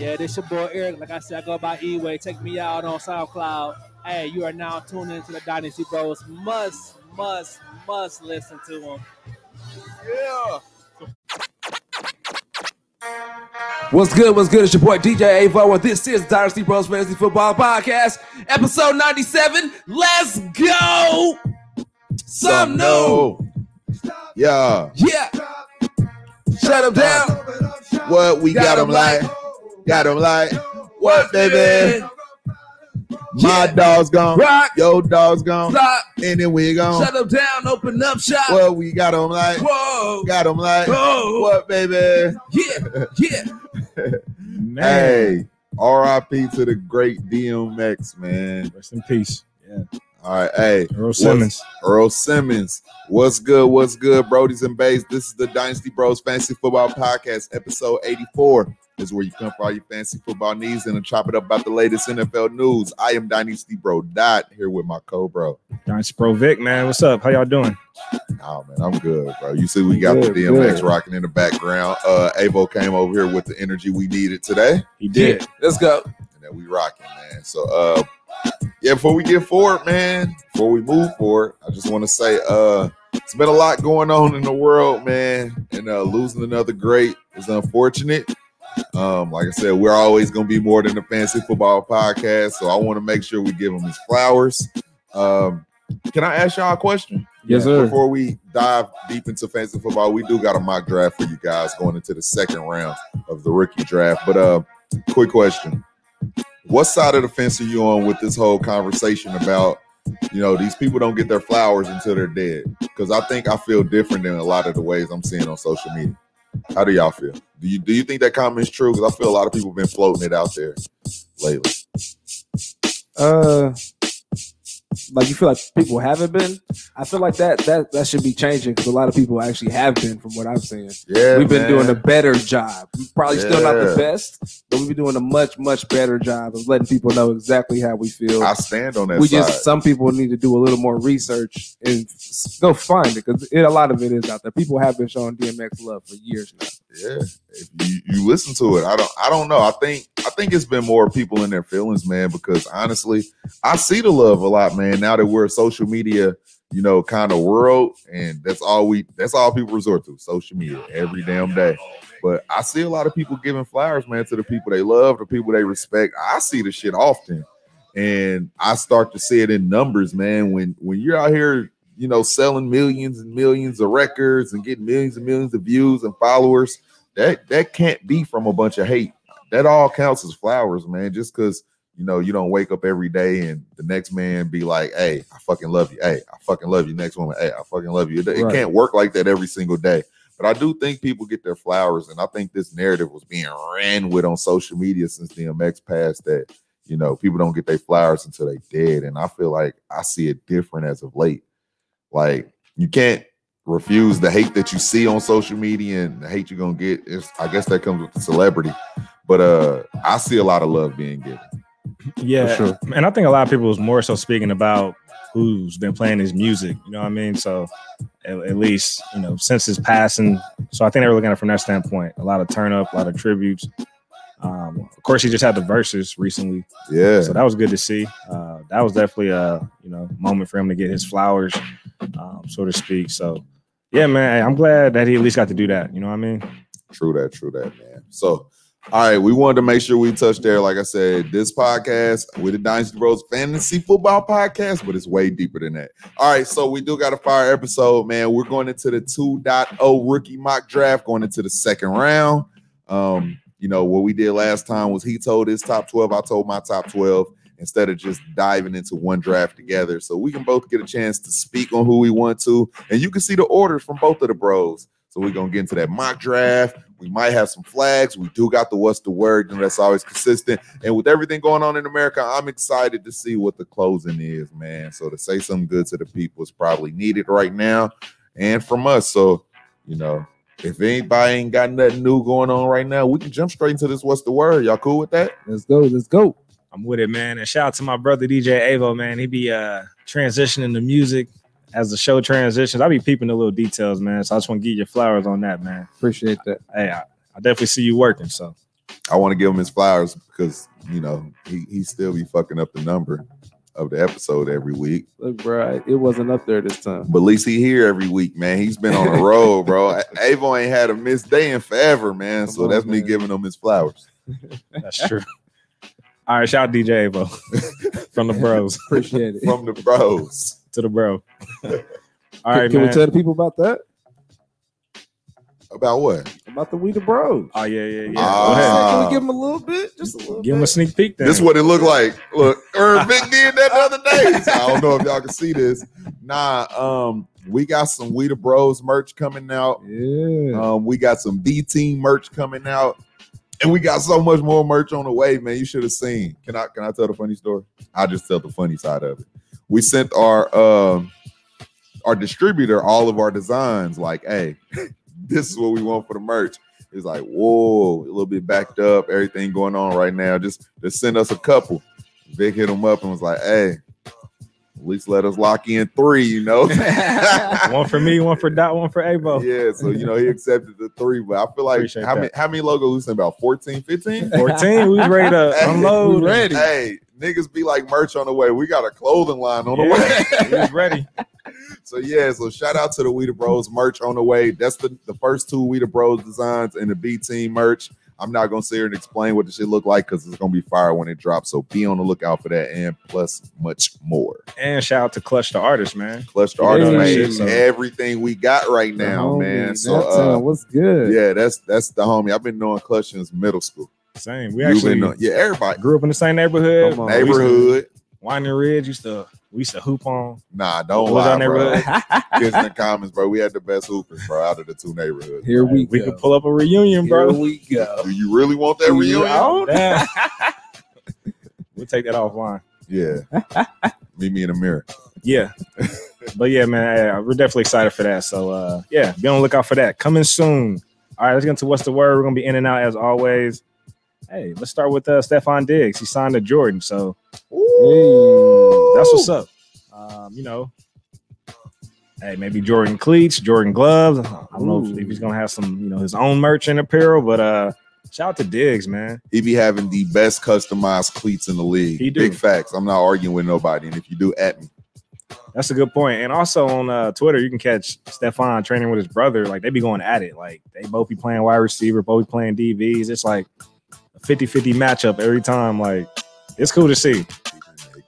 Yeah, this your boy Eric. Like I said, I go by E-Way. Check me out on SoundCloud. Hey, you are now tuned into the Dynasty Bros. Must, must, must listen to them. Yeah. What's good? What's good? It's your boy DJ Avo, and this is Dynasty Bros Fantasy Football Podcast, episode 97. Let's go! Some new. Yeah. Yeah. Shut them down. What we got, Got 'em them like? Got them like? What, baby? My Yeah. dog's gone. Rock. Your dog's gone. Stop. And then we gone. Shut them down. Open up shop. What we got them like? Whoa. Got them like? Whoa. What, baby? Yeah. Yeah. Hey, RIP to the great DMX, man. Rest in peace. Yeah. All right, hey, Earl Simmons. Earl Simmons. What's good? What's good, Brodies and Bays? This is the Dynasty Bros Fantasy Football Podcast, episode 84. This is where you come for all your fancy football needs and to chop it up about the latest NFL news. I am Dynasty Bro Dot here with my co-bro. Giants Pro Vic, man. What's up? How y'all doing? Oh man, I'm good, bro. You see, we got Good, the DMX good. rocking in the background. Uh Avo came over here with the energy we needed today. He did. Yeah. Let's go. and then we rocking, man. So uh yeah, before we get forward, man, before we move forward, I just want to say uh it's been a lot going on in the world, man. And uh losing another great is unfortunate. Um, like I said, we're always gonna be more than a fantasy football podcast. So I want to make sure we give him his flowers. Um, can I ask y'all a question? Yes, sir. Before we dive deep into fantasy football, we do got a mock draft for you guys going into the second round of the rookie draft. But uh, quick question: What side of the fence are you on with this whole conversation about? You know, these people don't get their flowers until they're dead. Because I think I feel different than a lot of the ways I'm seeing on social media. How do y'all feel? Do you do you think that comment is true? Because I feel a lot of people have been floating it out there lately. Uh, like you feel like people haven't been. I feel like that that that should be changing because a lot of people actually have been, from what I'm saying. Yeah, We've been man. doing a better job. Probably still not the best, but we've been doing a much much better job of letting people know exactly how we feel. I stand on that we side. just some people need to do a little more research and go find it because it, a lot of it is out there. People have been showing DMX love for years now. Yeah you, you listen to it i don't i don't know. I think i think it's been more people in their feelings man because honestly i see the love a lot man now that we're a social media you know kind of world and that's all we that's all people resort to social media every damn day. But i see a lot of people giving flowers man to the people they love the people they respect. I see the shit often and i start to see it in numbers man when when you're out here you know selling millions and millions of records and getting millions and millions of views and followers that that can't be from a bunch of hate. That all counts as flowers, man. Just because you know you don't wake up every day and the next man be like, "Hey, I fucking love you. Hey, I fucking love you." Next woman, "Hey, I fucking love you." It, it Right. can't work like that every single day. But I do think people get their flowers, and I think this narrative was being ran with on social media since DMX passed. That you know people don't get their flowers until they dead, and I feel like I see it different as of late. Like you can't refuse the hate that you see on social media and the hate you're gonna get. It's, I guess that comes with the celebrity, but uh, I see a lot of love being given. Yeah. sure. And I think a lot of people is more so speaking about who's been playing his music. You know what I mean? So at, at least, you know, since his passing. So I think they were looking at it from that standpoint. A lot of turn up, a lot of tributes. Um, of course, he just had the Verzuz recently, Yeah, so that was good to see. Uh, that was definitely a you know moment for him to get his flowers, um, so to speak. So, yeah, man, I'm glad that he at least got to do that. You know what I mean? true that, true that, man. So, all right, we wanted to make sure we touched there. Like I said, this podcast with the Dynasty Bros Fantasy Football Podcast, but it's way deeper than that. All right, so we do got a fire episode, man. We're going into the 2.0 rookie mock draft, going into the second round. Um, you know, what we did last time was he told his top 12, I told my top 12 instead of just diving into one draft together. So we can both get a chance to speak on who we want to, and you can see the orders from both of the bros. So we're gonna get into that mock draft. We might have some flags. We do got the what's the word, and that's always consistent. And with everything going on in America, I'm excited to see what the closing is, man. So to say something good to the people is probably needed right now, and from us. So you know, if anybody ain't got nothing new going on right now, we can jump straight into this. What's the word? Y'all cool with that? Let's go. Let's go. I'm with it, man. And shout out to my brother DJ Avo, man. He be uh transitioning the music as the show transitions. I be peeping the little details, man. So I just want to give you flowers on that, man. Appreciate that. Hey, I, I definitely see you working. So I want to give him his flowers because you know he he still be fucking up the number of the episode every week. Look, bro, it wasn't up there this time. But at least he here every week, man. He's been on the road, bro. Avo ain't had a missed day in forever, man. Come so on, that's me giving him his flowers. That's true. All right, shout out DJ Avo from the bros Appreciate it. From the bros. to the bro. All Can- right, can man. we tell the people about that? About what? About the We the Bros. oh yeah, yeah, yeah. Ah. Go ahead. Can we give them a little bit? Just a little Give him a sneak peek. Then. This is what it looked like. Look, Irv Vic did that the other day. I don't know if y'all can see this. Nah, um, we got some We the Bros merch coming out. Yeah. Um, we got some B team merch coming out, and we got so much more merch on the way, man. You should have seen. Can I can I tell the funny story? I'll just tell the funny side of it. We sent our um our distributor all of our designs, like, hey, this is what we want for the merch. It's like, whoa, a little bit backed up, everything going on right now. Just just send us a couple. Vic hit him up and was like, hey, at least let us lock in three, you know. one for me, one for Dot, one for Avo. Yeah, so you know he accepted the three, but I feel like Appreciate how that. many how many logos we sent about 14, 15? 14, we was ready to unload. We ready. Hey, niggas be like merch on the way. We got a clothing line on the way. we was ready. so yeah, so shout out to the We the Bros merch on the way. That's the, the first two We the Bros designs and the B team merch. I'm not gonna sit here and explain what the shit look like because it's gonna be fire when it drops. So be on the lookout for that and plus much more. And shout out to Clutch the artist, man. Clutch the artist Hey. made So- everything we got right The now, homie, man. So uh, what's good? yeah, that's that's the homie. I've been knowing Clutch since middle school. Same. We You've actually been know- yeah, everybody grew up in the same neighborhood. Come on. neighborhood. Winding Ridge used to we used to hoop on. Nah, don't What lie, our bro. Kids in the comments, bro. We had the best hoopers, bro, out of the two neighborhoods. Here we we go. could pull up a reunion, bro. Here we go. Do you really want that reunion? We'll take that offline. Yeah. Meet me in the mirror. Yeah. but yeah, man, we're definitely excited for that. So uh yeah, be on the lookout for that. Coming soon. All right, let's get into what's the word. We're gonna be in and out as always. Hey, let's start with uh Stefon Diggs. He signed to Jordan, so that's what's up. Um, you know, hey, maybe Jordan cleats, Jordan gloves. I don't know if, he's gonna have some, you know, his own merch and apparel, but uh shout out to Diggs, man. He be having the best customized cleats in the league. He do. Big facts. I'm not arguing with nobody. And if you do, at me. That's a good point. And also on uh, Twitter, you can catch Stefon training with his brother. Like they be going at it. Like they both be playing wide receiver, both be playing DBs. It's like 50-50 matchup every time. Like it's cool to see.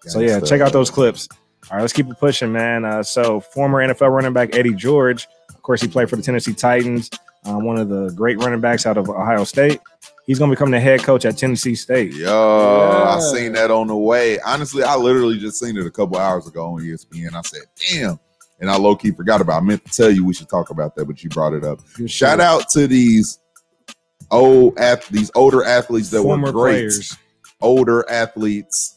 So yeah, check out those clips. All right, let's keep it pushing, man. Uh, so former NFL running back Eddie George, of course, he played for the Tennessee Titans. Uh, one of the great running backs out of Ohio State. He's going to become the head coach at Tennessee State. Yo, I seen that on the way. Honestly, I literally just seen it a couple hours ago on ESPN. I said, damn. And I low key forgot about it. I meant to tell you we should talk about that, but you brought it up. Good Shout shit. out to these old ath- these older athletes that Former were great. players. Older athletes.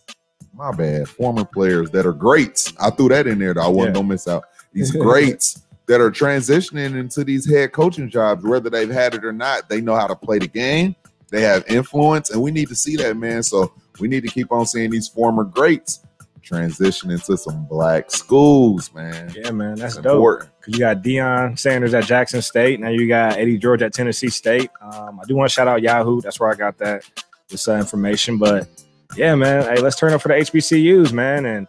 My bad. Former players that are greats. I threw that in there though. I wasn't Yeah. gonna miss out. These greats that are transitioning into these head coaching jobs, whether they've had it or not, they know how to play the game. They have influence, and we need to see that, man. So we need to keep on seeing these former greats transition into some black schools, man. Yeah, man, that's It's dope. important. Cause you got Deion Sanders at Jackson State. Now you got Eddie George at Tennessee State. Um, I do want to shout out Yahoo. That's where I got that this uh, information. But yeah, man, hey, let's turn up for the HBCUs, man. And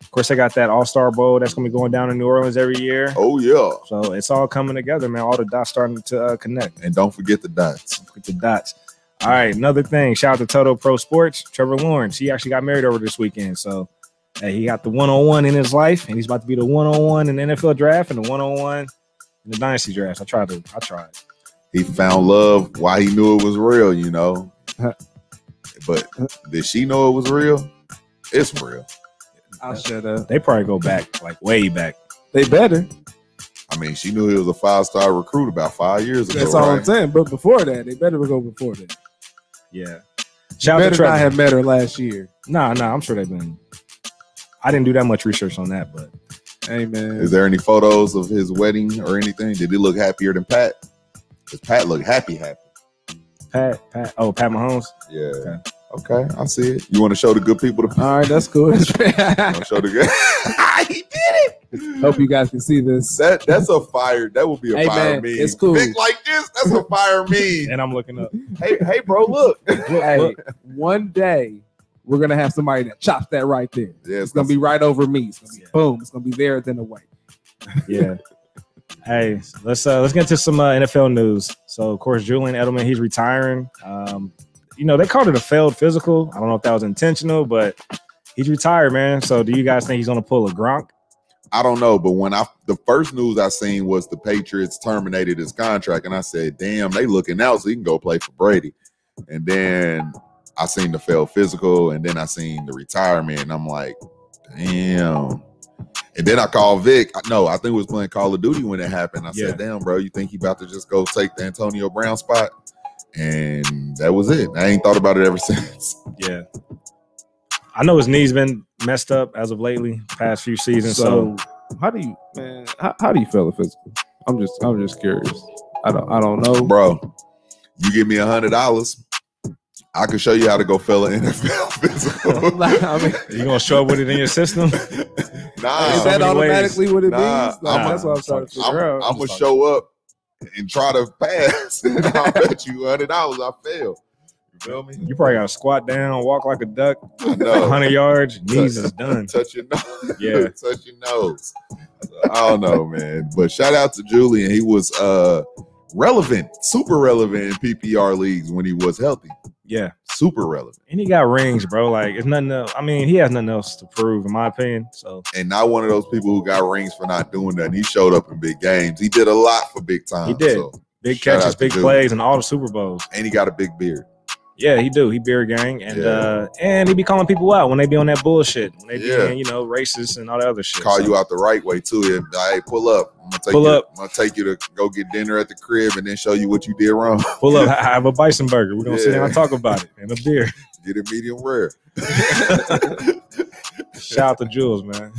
of course, I got that All Star Bowl that's gonna be going down in New Orleans every year. Oh yeah, So it's all coming together, man. All the dots starting to uh, connect. and don't forget the dots. With the dots. All right, another thing. Shout out to Toto Pro Sports. Trevor Lawrence. He actually got married over this weekend. So hey, he got the one on one in his life, and he's about to be the one on one in the NFL draft and the one on one in the dynasty draft. I tried to. I tried. He found love while he knew it was real, you know. but did she know it was real? It's real. I'll shut up. They probably go back like way back. They better. I mean, she knew he was a five star recruit about five years ago. That's all I'm saying. But before that, they better go before that. Yeah. Shout out better Trevor. not have met her last year. Nah, nah. I'm sure they've been. I didn't do that much research on that, but Hey man. Is there any photos of his wedding or anything? Did he look happier than Pat? Because Pat looked happy, happy. Pat, Pat, oh Pat Mahomes. Yeah. Okay. Okay, I see it. You want to show the good people the All right, that's cool. show the good. he did it. Hope you guys can see this. That that's a fire. That would be a Hey, fire man, meme. it's cool. Big like this. That's a fire meme. And I'm looking up. hey, hey, bro, look. hey, one day we're gonna have somebody that chops that right there. Yeah, It's gonna be right over me. It's gonna be boom. It's gonna be there then away. Yeah. hey, let's uh let's get into some uh, NFL news. So of course Julian Edelman, he's retiring. Um, you know, they called it a failed physical. I don't know if that was intentional, but he's retired, man. So do you guys think he's gonna pull a Gronk? I don't know, but when I the first news I seen was the Patriots terminated his contract, and I said, "Damn, they looking out so he can go play for Brady." And then I seen the failed physical, and then I seen the retirement, and I'm like, "Damn." And then I called Vic. No, I think it was playing Call of Duty when it happened. I Yeah. said, "Damn, bro, you think he about to just go take the Antonio Brown spot?" And that was it. I ain't thought about it ever since. Yeah. I know his knee's been messed up as of lately, past few seasons. So, So, how do you man? How, how do you feel the physical? I'm just I'm just curious. I don't I don't know, bro. You give me a hundred dollars, I can show you how to go fill an NFL physical. I mean, you gonna show up with it in your system? nah, is that many automatically what it Nah, means? Like, I'm- that's what I'm trying to I'm, out. I'm gonna show up and try to pass. and I bet you hundred dollars I fail. You feel me? You probably gotta squat down, walk like a duck, I 100 yards, knees is done. Touch your nose. Yeah. touch your nose. I don't know, man. But shout out to Julian. He was uh relevant, super relevant in PPR leagues when he was healthy. Yeah. Super relevant. And he got rings, bro. Like it's nothing else. I mean, he has nothing else to prove, in my opinion. So and not one of those people who got rings for not doing that. He showed up in big games. He did a lot for big time. He did. So, big catches, big plays, and all the Super Bowls. and he got a big beard. Yeah, he do. He beer gang, and Yeah. uh, and he be calling people out when they be on that bullshit. When they be, Yeah. being, you know, racist and all that other shit. Call So, you out the right way too. And, Hey, pull up. I'm gonna take Pull you, up. I'm gonna take you to go get dinner at the crib and then show you what you did wrong. Pull up, I have a bison burger. We're gonna sit down and talk about it and a beer. get it medium rare. Shout out to Jules, man.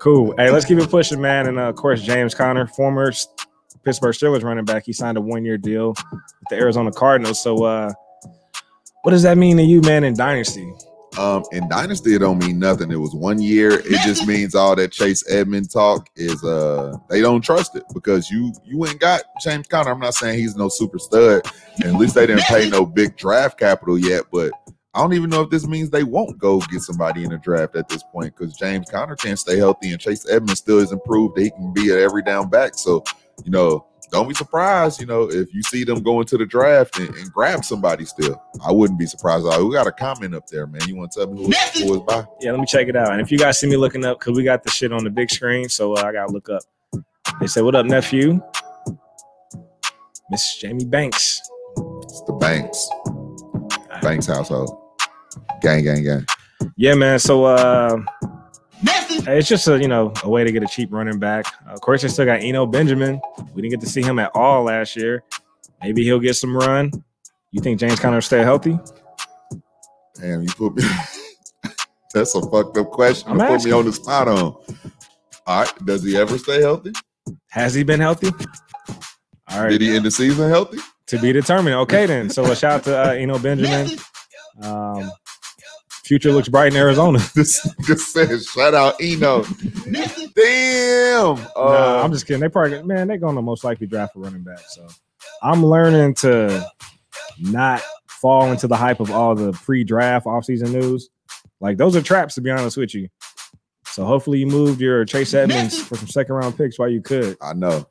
cool. Hey, let's keep it pushing, man. And uh, of course, James Conner, former Pittsburgh Steelers running back, he signed a one-year deal with the Arizona Cardinals. So, uh, what does that mean to you, man, in Dynasty? Um, in Dynasty, it don't mean nothing. It was one year. It just means all that Chase Edmond talk is uh they don't trust it because you you ain't got James Conner. I'm not saying he's no super stud, and at least they didn't pay no big draft capital yet. But I don't even know if this means they won't go get somebody in the draft at this point because James Conner can't stay healthy and Chase Edmonds still isn't proved that he can be an every down back. So you know. Don't be surprised, you know, if you see them going to the draft and, and grab somebody still. I wouldn't be surprised. Uh, We got a comment up there, man. You want to tell me who, it's by? Yeah, let me check it out. And if you guys see me looking up, because we got the shit on the big screen, so uh, I gotta look up. They said, "What up, nephew?" Miss Jamie Banks. It's the Banks. Banks household. Gang, gang, gang. Yeah, man. So uh it's just a you know a way to get a cheap running back. of course, they still got Eno Benjamin. We didn't get to see him at all last year. Maybe he'll get some run. You think James Conner will stay healthy? Damn, you put me. That's a fucked up question. I'm to put me on the spot on. All right. Does he ever stay healthy? Has he been healthy? All right, Did he end the season healthy? to be determined. Okay, then. So a shout out to uh, Eno Benjamin. Um, future looks bright in Arizona. This nigga said, shout out Eno. Damn. Nah, Uh, I'm just kidding. They probably man, they're gonna most likely draft a running back. So I'm learning to not fall into the hype of all the pre-draft offseason news. Like those are traps, to be honest with you. So hopefully you moved your Chase Edmonds for some second round picks while you could. I know.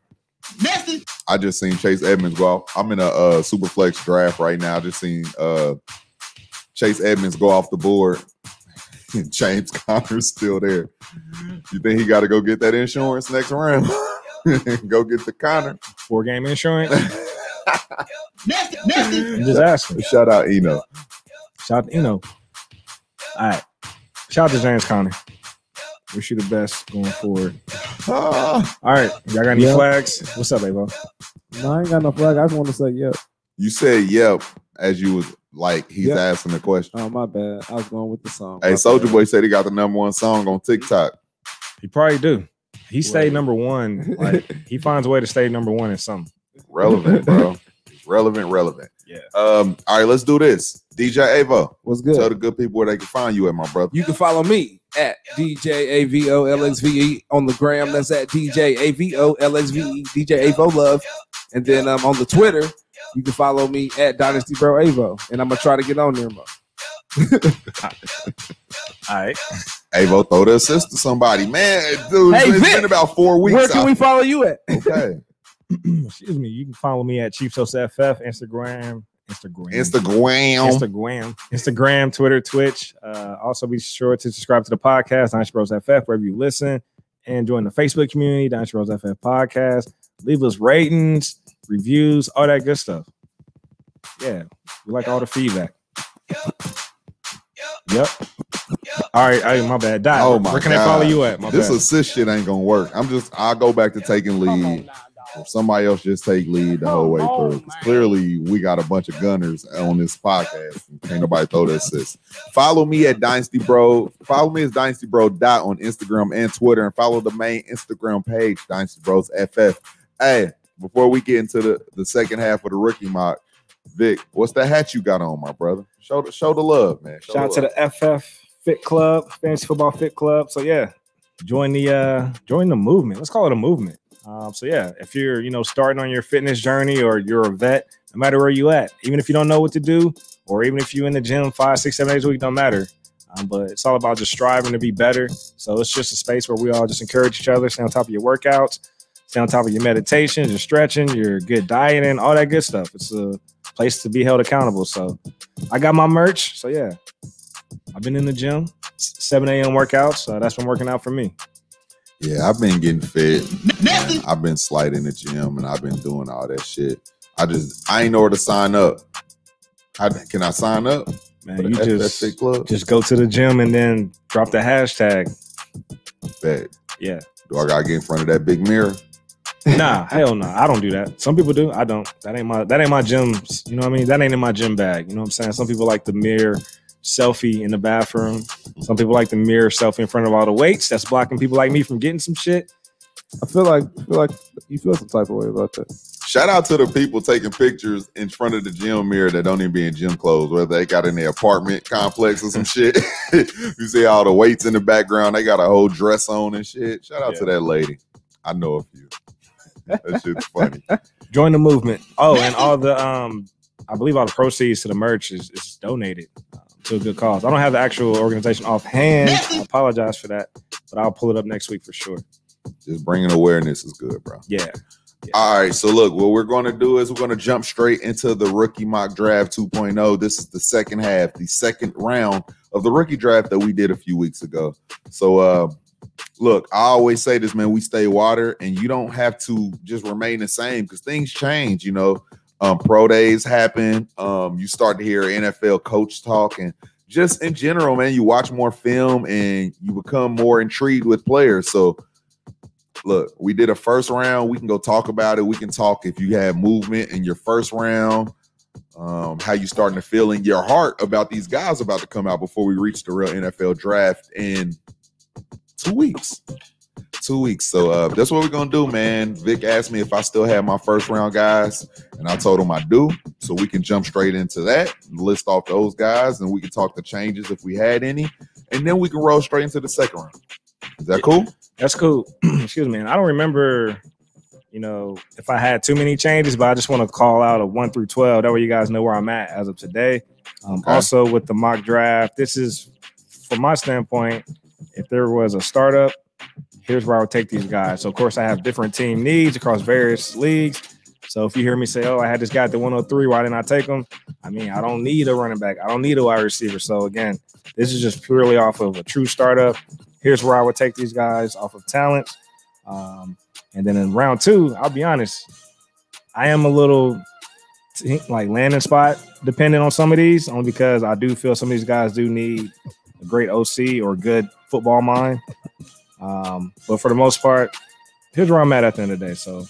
I just seen Chase Edmonds go off. I'm in a uh, super flex draft right now. I just seen uh, Chase Edmonds go off the board. And James Conner's still there. You think he got to go get that insurance next round? go get the Conner. Four game insurance. I'm just asking. Shout out Eno. Shout out, you know. All right. Shout out to James Conner. Wish you the best going forward. Ah, All right. Y'all got any Yeah. flags? What's up, Avo? No, I ain't got no flag. I just want to say, yep. you said yep as you was like he's Yep. asking the question. Oh, my bad. I was going with the song. Hey, Soldier. Boy said he got the number one song on TikTok. He probably do. He stayed number one. Like he finds a way to stay number one in something. Relevant, bro. relevant, relevant. Yeah. Um. All right, let's do this. DJ Avo, What's good? tell the good people where they can find you at, my brother. You can follow me at DJ Avo LXVE on the gram. That's at DJ Avo LXVE, DJ Avo Love. And then um, on the Twitter, you can follow me at Dynasty Bro Avo. And I'm going to try to get on there, Mo. All right. Avo, throw the assist to somebody. Man, dude, Hey, it's Vic, been about four weeks. Where can I- we follow you at? okay. Excuse me. You can follow me at Chiefs Host FF, Instagram, Instagram, Instagram. Instagram, Instagram, Twitter, Twitch. Uh, also, be sure to subscribe to the podcast, Dynasty Bros FF, wherever you listen, and join the Facebook community, Dynasty Bros FF podcast. Leave us ratings, reviews, all that good stuff. Yeah, we like all the feedback. Yep. All right, all right my bad. Dot, Oh my where can God. I follow you at? My this bad. assist shit ain't gonna work. I'm just I'll go back to taking lead. If somebody else just take lead the whole way through. 'Cause clearly we got a bunch of gunners on this podcast. and Can't nobody throw that assist. Follow me at Dynasty Bro. Follow me as Dynasty Bro dot on Instagram and Twitter, and follow the main Instagram page, Dynasty Bros FF. Hey, before we get into the, the second half of the rookie mock, Vic, what's that hat you got on, my brother? Show the show the love, man. Show Shout out to the the FF Fit Club, Fantasy Football Fit Club. So yeah, join the uh join the movement. Let's call it a movement. Um, so yeah, if you're you know starting on your fitness journey or you're a vet, no matter where you at, even if you don't know what to do, or even if you're in the gym five, six, seven days a week, don't matter. Um, but it's all about just striving to be better. So it's just a space where we all just encourage each other, stay on top of your workouts, stay on top of your meditations, your stretching, your good dieting, all that good stuff. It's a place to be held accountable. So I got my merch. So yeah, I've been in the gym, 7 a.m. workouts. So that's been working out for me. Yeah, I've been getting fit. I've been sliding the gym and I've been doing all that shit. I just I ain't know where to sign up. How, can I sign up? Man, you FF just Fit Club? just go to the gym and then drop the hashtag. Bet. Yeah. Do I gotta get in front of that big mirror? Nah, hell no. I don't do that. Some people do. I don't. That ain't my that ain't my gym. You know what I mean? That ain't in my gym bag. You know what I'm saying? Some people like the mirror selfie in the bathroom. Some people like the mirror selfie in front of all the weights. That's blocking people like me from getting some shit. I feel like I feel like you feel some type of way about that. Shout out to the people taking pictures in front of the gym mirror that don't even be in gym clothes, whether they got in their apartment complex or some shit. you see all the weights in the background, they got a whole dress on and shit. Shout out to that lady. I know a few. That shit's funny. Join the movement. Oh, and all the um, I believe all the proceeds to the merch is, is donated to a good cause. I don't have the actual organization offhand. I apologize for that, but I'll pull it up next week for sure. Just bringing awareness is good, bro. Yeah. All right, so look, what we're going to do is we're going to jump straight into the rookie mock draft 2.0. This is the second half, the second round of the rookie draft that we did a few weeks ago. So, uh, look, I always say this, man. We stay water, and you don't have to just remain the same because things change. You know, um, pro days happen. Um, you start to hear NFL coach talk, and just in general, man, you watch more film and you become more intrigued with players. So look, we did a first round. We can go talk about it. We can talk if you have movement in your first round, um, how you starting to feel in your heart about these guys about to come out before we reach the real NFL draft in two weeks. Two weeks. So uh, that's what we're gonna do, man. Vic asked me if I still have my first round guys, and I told him I do. So we can jump straight into that, list off those guys, and we can talk the changes if we had any, and then we can roll straight into the second round. Is that cool? That's cool. Excuse me. And I don't remember, you know, if I had too many changes, but I just want to call out a one through 12. That way you guys know where I'm at as of today. Um, Okay. Also, with the mock draft, this is from my standpoint, if there was a startup, here's where I would take these guys. So, of course, I have different team needs across various leagues. So, if you hear me say, oh, I had this guy at the 103, why didn't I take him? I mean, I don't need a running back, I don't need a wide receiver. So, again, this is just purely off of a true startup here's where I would take these guys off of talent. Um, and then in round two, I'll be honest, I am a little like landing spot dependent on some of these, only because I do feel some of these guys do need a great OC or good football mind. Um, but for the most part, here's where I'm at at the end of the day. So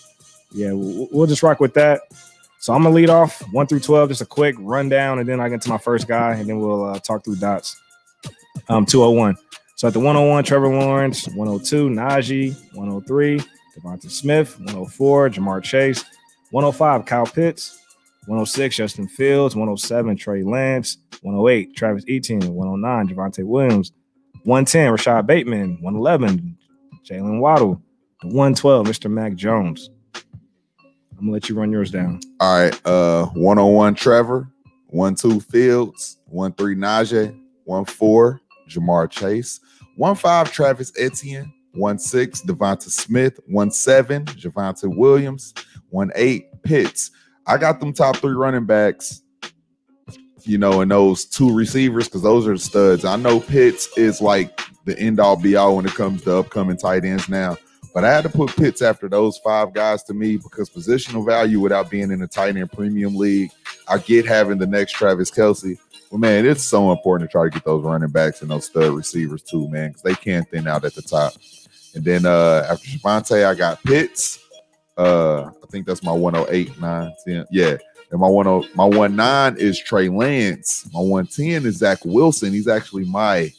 yeah, we'll, we'll just rock with that. So I'm gonna lead off one through twelve, just a quick rundown, and then I get to my first guy, and then we'll uh, talk through dots. Um, 201. So at the 101, Trevor Lawrence, 102, Najee, 103, Devonta Smith, 104, Ja'Marr Chase, 105, Kyle Pitts, 106, Justin Fields, 107, Trey Lance, 108, Travis Etienne, 109, Javonte Williams, 110, Rashod Bateman. 111, Jalen Waddle. 112, Mr. Mac Jones. I'm gonna let you run yours down. All right. Uh, one on one Trevor, one two Fields, one three Najee, one four Ja'Marr Chase, one five Travis Etienne, one six Devonta Smith, one seven Javonte Williams, one eight Pitts. I got them top three running backs. You know, and those two receivers because those are studs. I know Pitts is like the end all be all when it comes to upcoming tight ends now. But I had to put Pitts after those five guys to me because positional value without being in a tight end premium league. I get having the next Travis Kelce. But man, it's so important to try to get those running backs and those stud receivers too, man, because they can't thin out at the top. And then uh after Javonte, I got Pitts. Uh, I think that's my 108, 9, 10. Yeah. And my 10 my 19 is Trey Lance. My 110 is Zach Wilson. He's actually my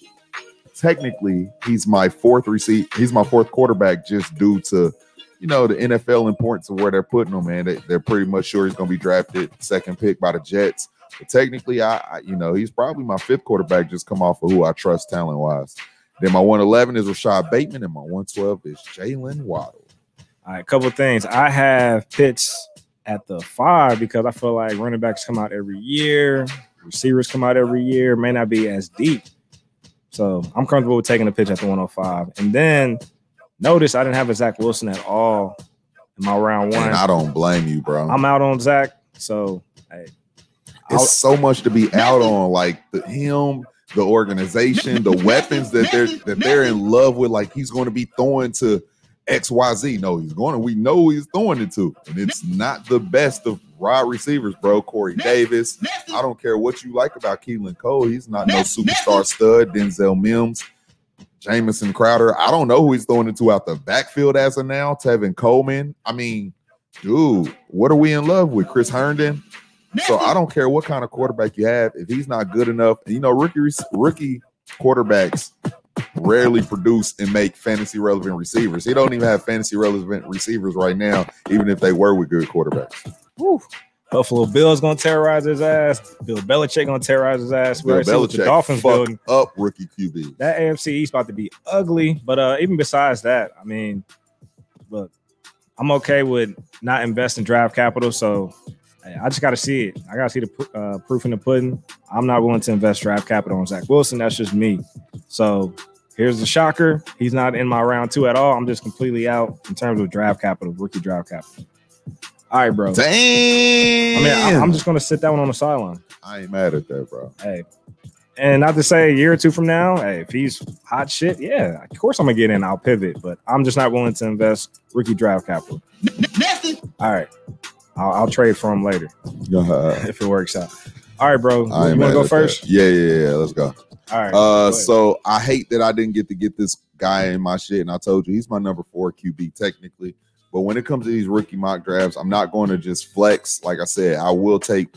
technically he's my fourth receive. He's my fourth quarterback just due to you know the NFL importance of where they're putting him. Man, they, they're pretty much sure he's going to be drafted second pick by the Jets. But technically, I, I you know he's probably my fifth quarterback just come off of who I trust talent wise. Then my 111 is Rashod Bateman, and my 112 is Jalen Waddle. All right, couple things. I have Pitts at the five because I feel like running backs come out every year, receivers come out every year, may not be as deep. So I'm comfortable with taking a Pitts at the 105. And then notice I didn't have a Zach Wilson at all in my round one. And I don't blame you, bro. I'm out on Zach. So hey, I'll- it's so much to be out on, like the him, the organization, the weapons that they're that they're in love with. Like he's going to be throwing to X Y Z. No, he's going to. We know who he's throwing it to, and it's not the best of wide receivers, bro. Corey Davis. I don't care what you like about Keelan Cole. He's not no superstar stud. Denzel Mims. Jamison Crowder. I don't know who he's throwing it to out the backfield as of now. Tevin Coleman. I mean, dude, what are we in love with? Chris Herndon. So I don't care what kind of quarterback you have. If he's not good enough, you know, rookie rookie quarterbacks rarely produce and make fantasy relevant receivers. He don't even have fantasy relevant receivers right now, even if they were with good quarterbacks. Buffalo Bill's gonna terrorize his ass. Bill Belichick gonna terrorize his ass. Bill what the Dolphins building. up rookie QB. That AFC East about to be ugly. But uh, even besides that, I mean, look, I'm okay with not investing draft capital. So I just got to see it. I got to see the uh, proof in the pudding. I'm not willing to invest draft capital on Zach Wilson. That's just me. So here's the shocker. He's not in my round two at all. I'm just completely out in terms of draft capital, rookie draft capital. All right, bro. Damn. I mean, I, I'm just gonna sit that one on the sideline. I ain't mad at that, bro. Hey, and not to say a year or two from now, hey, if he's hot shit, yeah, of course I'm gonna get in. I'll pivot, but I'm just not willing to invest rookie draft capital. All right, I'll, I'll trade for him later Uh, if it works out. All right, bro. You want to go first? that. Yeah, yeah, yeah. Let's go. All right. Uh, go so I hate that I didn't get to get this guy in my shit, and I told you he's my number four QB technically. But when it comes to these rookie mock drafts, I'm not going to just flex. Like I said, I will take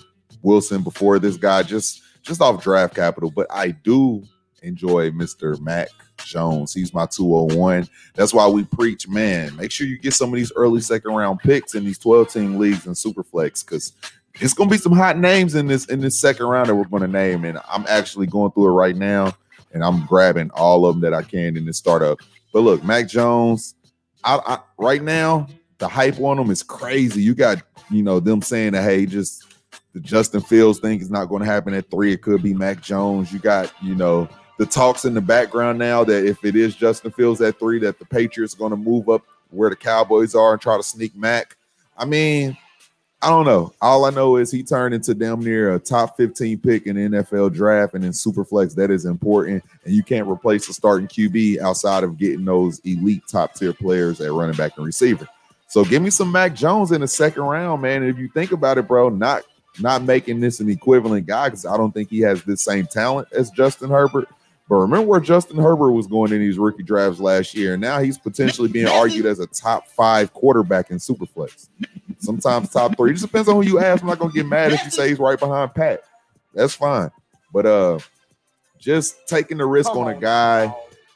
Wilson before this guy just just off draft capital. But I do enjoy Mr. Mac Jones. He's my 201. That's why we preach, man. Make sure you get some of these early second round picks in these 12 team leagues and Superflex because it's gonna be some hot names in this in this second round that we're gonna name, and I'm actually going through it right now, and I'm grabbing all of them that I can in this startup. But look, Mac Jones, I, I right now the hype on him is crazy. You got you know them saying that hey, just the Justin Fields thing is not going to happen at three. It could be Mac Jones. You got you know the talks in the background now that if it is Justin Fields at three, that the Patriots going to move up where the Cowboys are and try to sneak Mac. I mean, I don't know. All I know is he turned into damn near a top 15 pick in the NFL draft and in Superflex. That is important. And you can't replace a starting QB outside of getting those elite top tier players at running back and receiver. So give me some Mac Jones in the second round, man. And if you think about it, bro, not not making this an equivalent guy because I don't think he has the same talent as Justin Herbert. But remember where Justin Herbert was going in these rookie drafts last year. And now he's potentially being argued as a top five quarterback in Superflex. Sometimes top three. It just depends on who you ask. I'm not gonna get mad if you say he's right behind Pat. That's fine. But uh just taking the risk on a guy,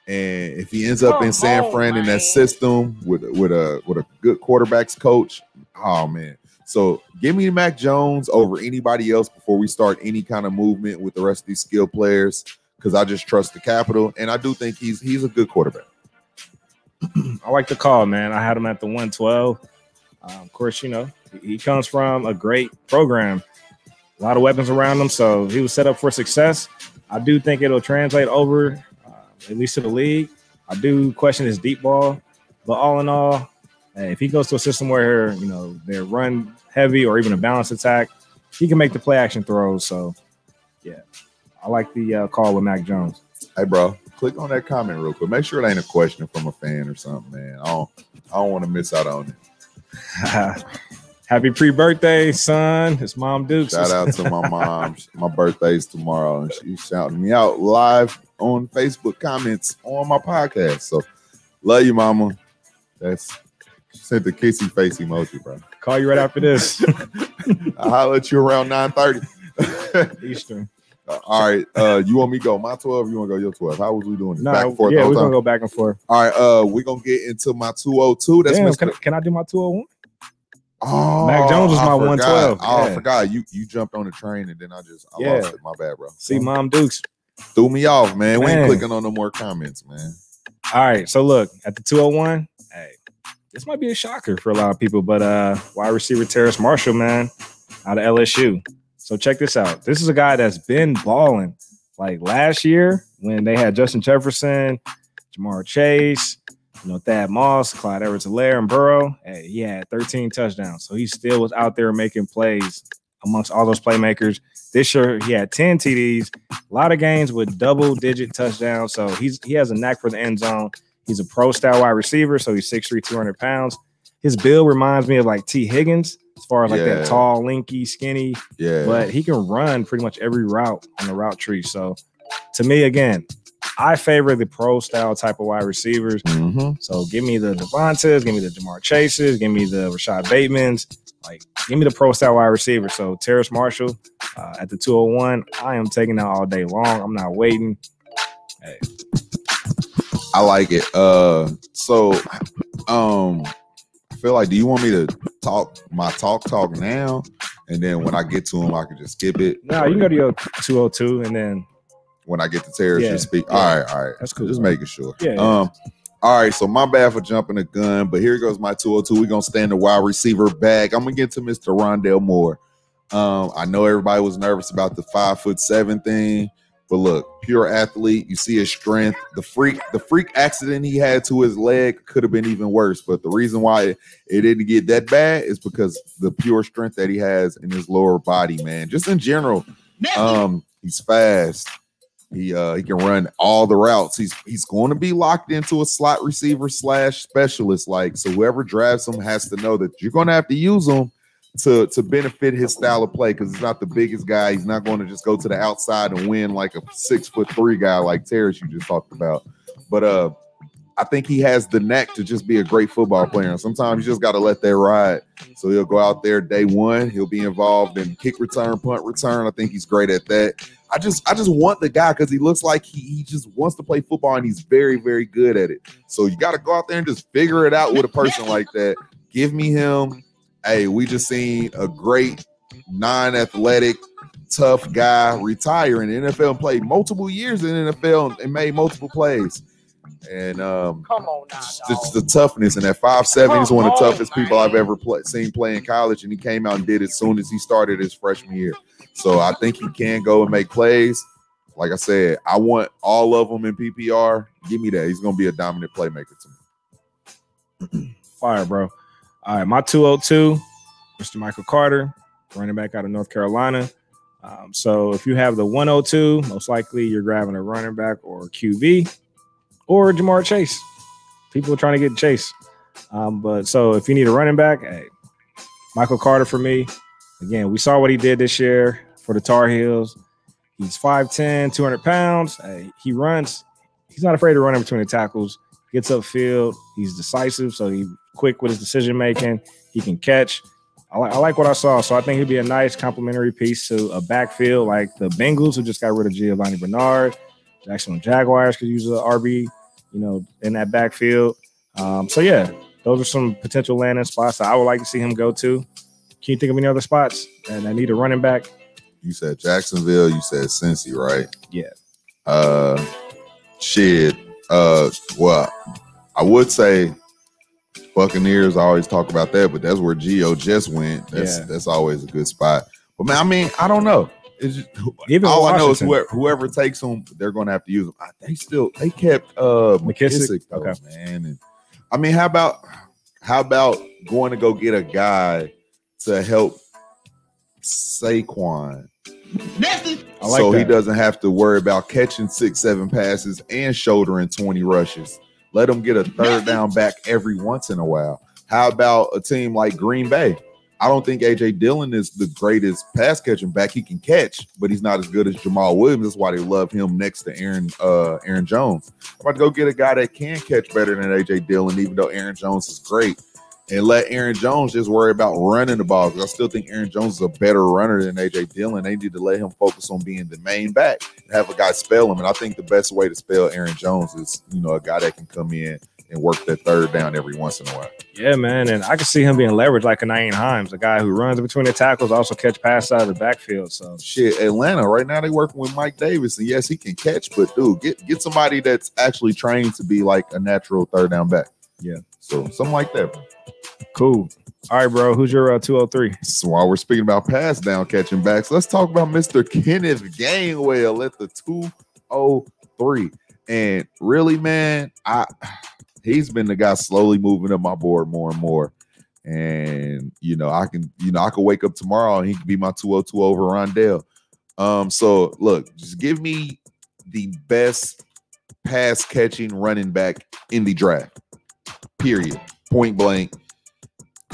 and if he ends up in San Fran in that system with with a with a good quarterbacks coach, oh man. So give me Mac Jones over anybody else before we start any kind of movement with the rest of these skill players. Because I just trust the capital, and I do think he's he's a good quarterback. I like the call, man. I had him at the 112. Um, of course, you know, he comes from a great program, a lot of weapons around him. So he was set up for success. I do think it'll translate over, uh, at least to the league. I do question his deep ball, but all in all, hey, if he goes to a system where, you know, they're run heavy or even a balanced attack, he can make the play action throws. So, yeah, I like the uh, call with Mac Jones. Hey, bro, click on that comment real quick. Make sure it ain't a question from a fan or something, man. I don't I don't want to miss out on it. Happy pre-birthday, son. It's Mom Dukes. Shout out to my mom. my birthday's tomorrow, and she's shouting me out live on Facebook comments on my podcast. So love you, mama. That's she sent the kissy face emoji, bro. Call you right after this. I'll holler at you around 9:30. Eastern. Uh, all right. Uh, you want me go my 12? You want to go your 12? How was we doing this? No, Back and forth yeah, we're gonna go back and forth. All right. Uh, we're gonna get into my 202. That's Damn, can, I- can I do my 201? Oh, Mac Jones was my forgot. 112. Oh, I forgot. You you jumped on the train and then I just I Yeah. lost it. My bad, bro. See, Mom Dukes. Threw me off, man. We ain't clicking on no more comments, man. All right, so look at the 201. Hey, this might be a shocker for a lot of people, but uh, wide receiver Terrace Marshall, man, out of LSU. So check this out. This is a guy that's been balling. Like last year when they had Justin Jefferson, Ja'Marr Chase, you know Thad Moss, Clyde Edwards-Helaire, and Burrow. Hey, he had 13 touchdowns, so he still was out there making plays amongst all those playmakers. This year he had 10 TDs, a lot of games with double digit touchdowns. So he's he has a knack for the end zone. He's a pro style wide receiver, so he's 6'3, 200 pounds. His build reminds me of like Tee Higgins, as far as like Yeah. that tall, linky, skinny, Yeah. but he can run pretty much every route on the route tree. So to me, again, I favor the pro style type of wide receivers. Mhm. So give me the Devontas, give me the Ja'Marr Chases, give me the Rashod Batemans, like give me the pro style wide receiver. So Terrace Marshall uh, at the 201, I am taking that all day long. I'm not waiting. Hey. I like it. Uh so um I feel like do you want me to talk my talk talk now? And then when I get to him, I can just skip it. No, you can go to your 202 and then when I get to Terrace Yeah, speak. yeah. All right, all right. That's cool, Just bro. making sure. Yeah, yeah. Um all right, so my bad for jumping the gun, but here goes my 202. We're gonna stay in the wide receiver back. I'm gonna get to Mr. Rondale Moore. Um, I know everybody was nervous about the five foot seven thing, but look, pure athlete. You see his strength. The freak, the freak accident he had to his leg could have been even worse. But the reason why it, it didn't get that bad is because the pure strength that he has in his lower body, man. Just in general, um, he's fast. He uh he can run all the routes. He's he's going to be locked into a slot receiver slash specialist. Like so, whoever drafts him has to know that you're going to have to use him to to benefit his style of play because he's not the biggest guy. He's not going to just go to the outside and win like a six foot three guy like Terrace you just talked about. But uh, I think he has the knack to just be a great football player. And sometimes you just got to let that ride. So he'll go out there day one. He'll be involved in kick return, punt return. I think he's great at that. I just I just want the guy because he looks like he, he just wants to play football and he's very, very good at it. So you got to go out there and just figure it out with a person like that. Give me him. Hey, we just seen a great non-athletic, tough guy retire in the NFL and play multiple years in the NFL and made multiple plays. And um, Come on now, just, the toughness and that five seven. He's one of the Come on, toughest people I've ever play, seen play in college, and he came out and did it as soon as he started his freshman year. So I think he can go and make plays. Like I said, I want all of them in PPR. Give me that. He's going to be a dominant playmaker to me. fire, bro. All right, my 202, Mr. Michael Carter, running back out of North Carolina. Um, so if you have the 102, most likely you're grabbing a running back or QB or Ja'Marr Chase. People are trying to get Chase. Um, but so if you need a running back, hey, Michael Carter for me. Again, we saw what he did this year for the Tar Heels. He's 5'10, 200 pounds. Hey, he runs. He's not afraid to run in between the tackles gets upfield. He's decisive, so he's quick with his decision making. He can catch. I, li- I like what I saw, so I think he'd be a nice complementary piece to a backfield like the Bengals, who just got rid of Giovani Bernard. Jacksonville Jaguars could use a RB, you know, in that backfield. Um, so yeah, those are some potential landing spots that I would like to see him go to. Can you think of any other spots and I need a running back? You said Jacksonville. You said Cincy, right? Yeah. Uh, shit. Uh, well, I would say Buccaneers. I always talk about that, but that's where Geo just went. That's Yeah. that's always a good spot. But man, I mean, I don't know. It's just, Even all I know is whoever, whoever takes them, they're going to have to use them. They still they kept uh McKissic? McKissic, though, Okay. man. And I mean, how about how about going to go get a guy to help Saquon? I like so he doesn't have to worry about catching six, seven passes and shouldering 20 rushes. Let them get a third down back every once in a while. How about a team like Green Bay? I don't think AJ Dillon is the greatest pass catching back he can catch, but he's not as good as Jamaal Williams. That's why they love him next to Aaron uh Aaron Jones. I'm about to go get a guy that can catch better than AJ Dillon, even though Aaron Jones is great. And let Aaron Jones just worry about running the ball. Because I still think Aaron Jones is a better runner than AJ Dillon. They need to let him focus on being the main back and have a guy spell him. And I think the best way to spell Aaron Jones is, you know, a guy that can come in and work that third down every once in a while. Yeah, man, and I can see him being leveraged like a Nyheim Hines, a guy who runs between the tackles, also catch pass out of the backfield. So Shit, Atlanta right now they working with Mike Davis, and yes, he can catch, but dude, get get somebody that's actually trained to be like a natural third down back. Yeah. So something like that. Cool. All right, bro. Who's your uh, 203? So while we're speaking about pass down catching backs, let's talk about Mr. Kenneth Gainwell at the 203. And really, man, I he's been the guy slowly moving up my board more and more. And you know, I can, you know, I could wake up tomorrow and he could be my 202 over Rondale. Um, so look, just give me the best pass catching running back in the draft. Period. Point blank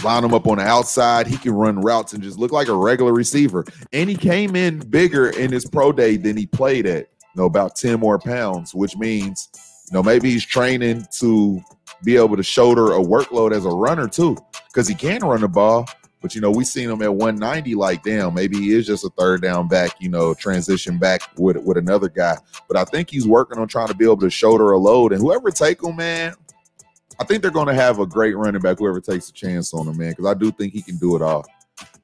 line him up on the outside. He can run routes and just look like a regular receiver. And he came in bigger in his pro day than he played at, you know, about 10 more pounds, which means, you know, maybe he's training to be able to shoulder a workload as a runner too, because he can run the ball. But you know, we seen him at 190, like damn, maybe he is just a third down back, you know, transition back with with another guy. But I think he's working on trying to be able to shoulder a load. And whoever take him, man, I think they're going to have a great running back, whoever takes a chance on him, man, because I do think he can do it all.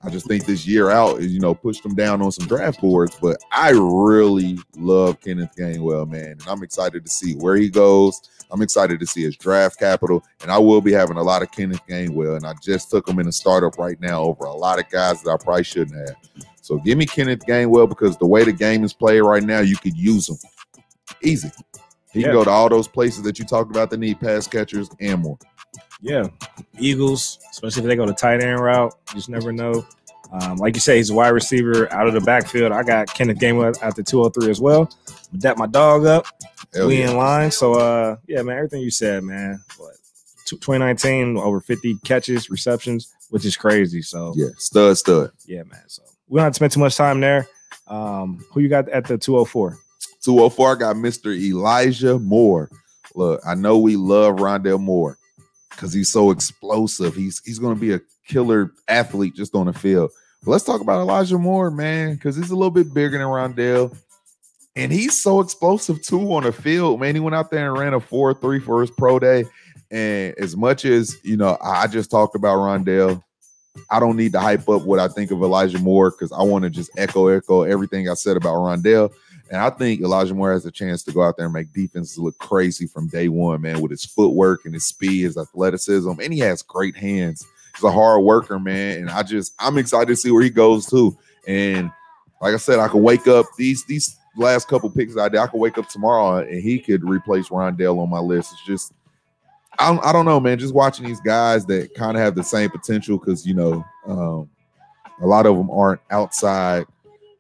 I just think this year out is, you know, pushed him down on some draft boards, but I really love Kenneth Gainwell, man. And I'm excited to see where he goes. I'm excited to see his draft capital, and I will be having a lot of Kenneth Gainwell. And I just took him in a startup right now over a lot of guys that I probably shouldn't have. So give me Kenneth Gainwell because the way the game is played right now, you could use him easy. He Yeah. can go to all those places that you talked about that need pass catchers and more. Yeah, Eagles, especially if they go the tight end route, you just never know. Um, like you say, he's a wide receiver out of the backfield. I got Kenneth Gainwell at the 203 as well. That my dog up. Hell we yeah. in line. So uh yeah, man, everything you said, man. What tw- 2019 over 50 catches, receptions, which is crazy. So yeah, stud, stud, Yeah, man. So we don't have to spend too much time there. Um, who you got at the 204? 204, I got Mr. Elijah Moore. Look, I know we love Rondale Moore because he's so explosive. He's he's going to be a killer athlete just on the field. But let's talk about Elijah Moore, man, because he's a little bit bigger than Rondale. And he's so explosive too on the field, man. He went out there and ran a 4-3 for his pro day. And as much as you know, I just talked about Rondale. I don't need to hype up what I think of Elijah Moore because I want to just echo echo everything I said about Rondale. And I think Elijah Moore has a chance to go out there and make defenses look crazy from day one, man, with his footwork and his speed, his athleticism, and he has great hands. He's a hard worker, man. And I just I'm excited to see where he goes too. And like I said, I could wake up these these last couple picks I did. I could wake up tomorrow and he could replace Rondale on my list. It's just I don't, I don't know, man. Just watching these guys that kind of have the same potential because you know um, a lot of them aren't outside,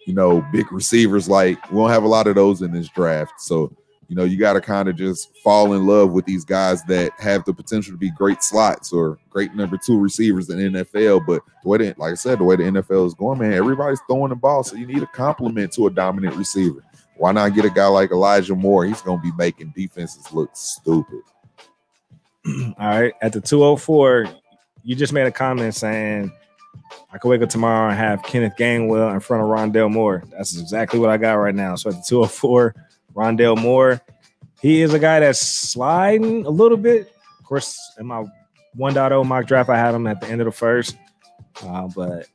you know, big receivers. Like we don't have a lot of those in this draft, so you know you got to kind of just fall in love with these guys that have the potential to be great slots or great number two receivers in NFL. But the way, like I said, the way the NFL is going, man, everybody's throwing the ball, so you need a compliment to a dominant receiver. Why not get a guy like Elijah Moore? He's going to be making defenses look stupid. All right. At the 204, you just made a comment saying I could wake up tomorrow and have Kenneth Gainwell in front of Rondale Moore. That's exactly what I got right now. So at the 204, Rondale Moore, he is a guy that's sliding a little bit. Of course, in my 1.0 mock draft, I had him at the end of the first. Uh, but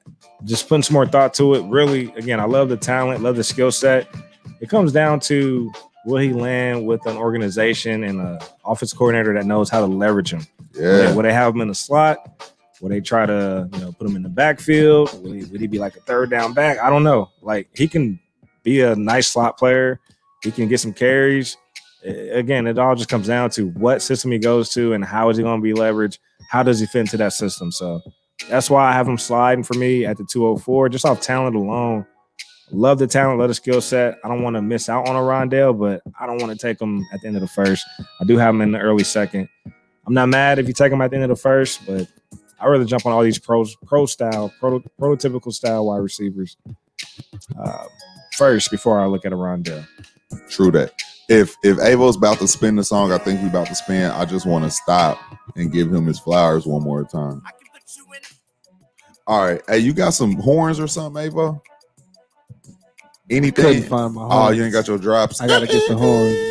just putting some more thought to it. Really, again, I love the talent, love the skill set. It comes down to will he land with an organization and an office coordinator that knows how to leverage him? Will they, Yeah. will they have him in the slot? Will they try to you know put him in the backfield? Will he, would he be like a third down back? I don't know. Like he can be a nice slot player. He can get some carries. Again, it all just comes down to what system he goes to and how is he going to be leveraged. How does he fit into that system? So that's why I have him sliding for me at the 204, just off talent alone. Love the talent, love the skill set. I don't want to miss out on a Rondale, but I don't want to take him at the end of the first. I do have him in the early second. I'm not mad if you take him at the end of the first, but I'd rather jump on all these pro pro style, proto, prototypical style wide receivers uh, first before I look at a Rondale. True that. If if Avo's about to spin the song, I think he's about to spin. I just want to stop and give him his flowers one more time. All right. Hey, you got some horns or something, Avo? Couldn't Anything? find my Oh, you ain't got your drops. I gotta get the horns.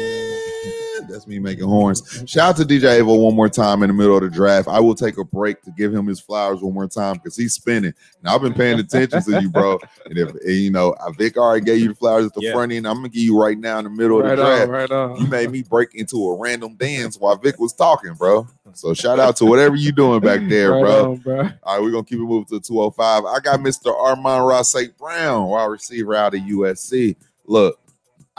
Man. That's me making horns. Shout out to DJ Avo one more time in the middle of the draft. I will take a break to give him his flowers one more time because he's spinning. Now I've been paying attention to you, bro. And if and, you know, Vic already gave you the flowers at the Yeah. front end, I'm gonna give you right now in the middle Right of the draft. on, right on. You made me break into a random dance while Vic was talking, bro. So shout out to whatever you doing back there, Right bro. on, bro. All right, we're gonna keep it moving to 205. I got Mr. Amon-Ra St. Brown, wide receiver out of USC. Look,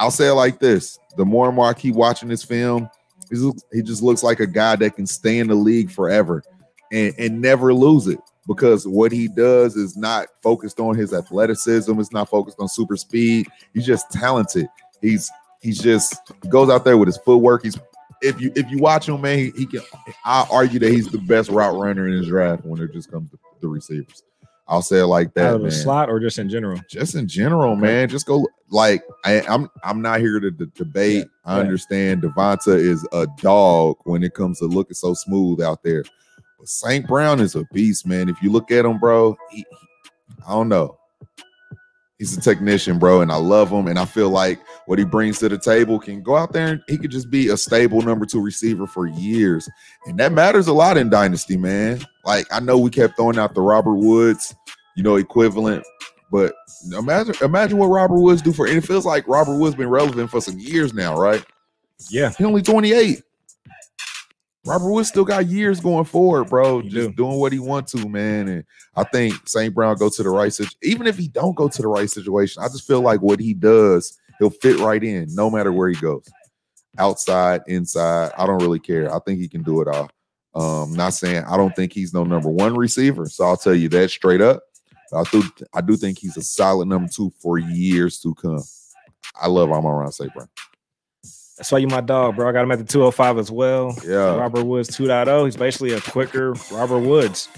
I'll say it like this: the more and more I keep watching this film, he's, he just looks like a guy that can stay in the league forever and, and never lose it. Because what he does is not focused on his athleticism, it's not focused on super speed. He's just talented. He's he's just goes out there with his footwork. He's if you if you watch him, man, he, he can. I argue that he's the best route runner in his draft when it just comes to the receivers. I'll say it like that. Out of the man. slot or just in general? Just in general, man. Just go like I, I'm. I'm not here to, debate. I yeah. understand Devonta is a dog when it comes to looking so smooth out there. But St. Brown is a beast, man. If you look at him, bro, he- I don't know. He's a technician, bro, and I love him. And I feel like what he brings to the table can go out there and he could just be a stable number two receiver for years. And that matters a lot in Dynasty, man. Like I know we kept throwing out the Robert Woods, you know, equivalent, but imagine imagine what Robert Woods do for and it feels like Robert Woods been relevant for some years now, right? Yeah. He only 28. Robert Woods still got years going forward, bro. He just do. doing what he wants to, man. And I think St. Brown go to the right situation. Even if he don't go to the right situation, I just feel like what he does, he'll fit right in no matter where he goes. Outside, inside, I don't really care. I think he can do it all. Um, not saying I don't think he's no number one receiver, so I'll tell you that straight up. I do I do think he's a solid number two for years to come. I love Amon St. Brown. That's why you my dog, bro. I got him at the 205 as well. Yeah. Robert Woods 2.0. He's basically a quicker Robert Woods,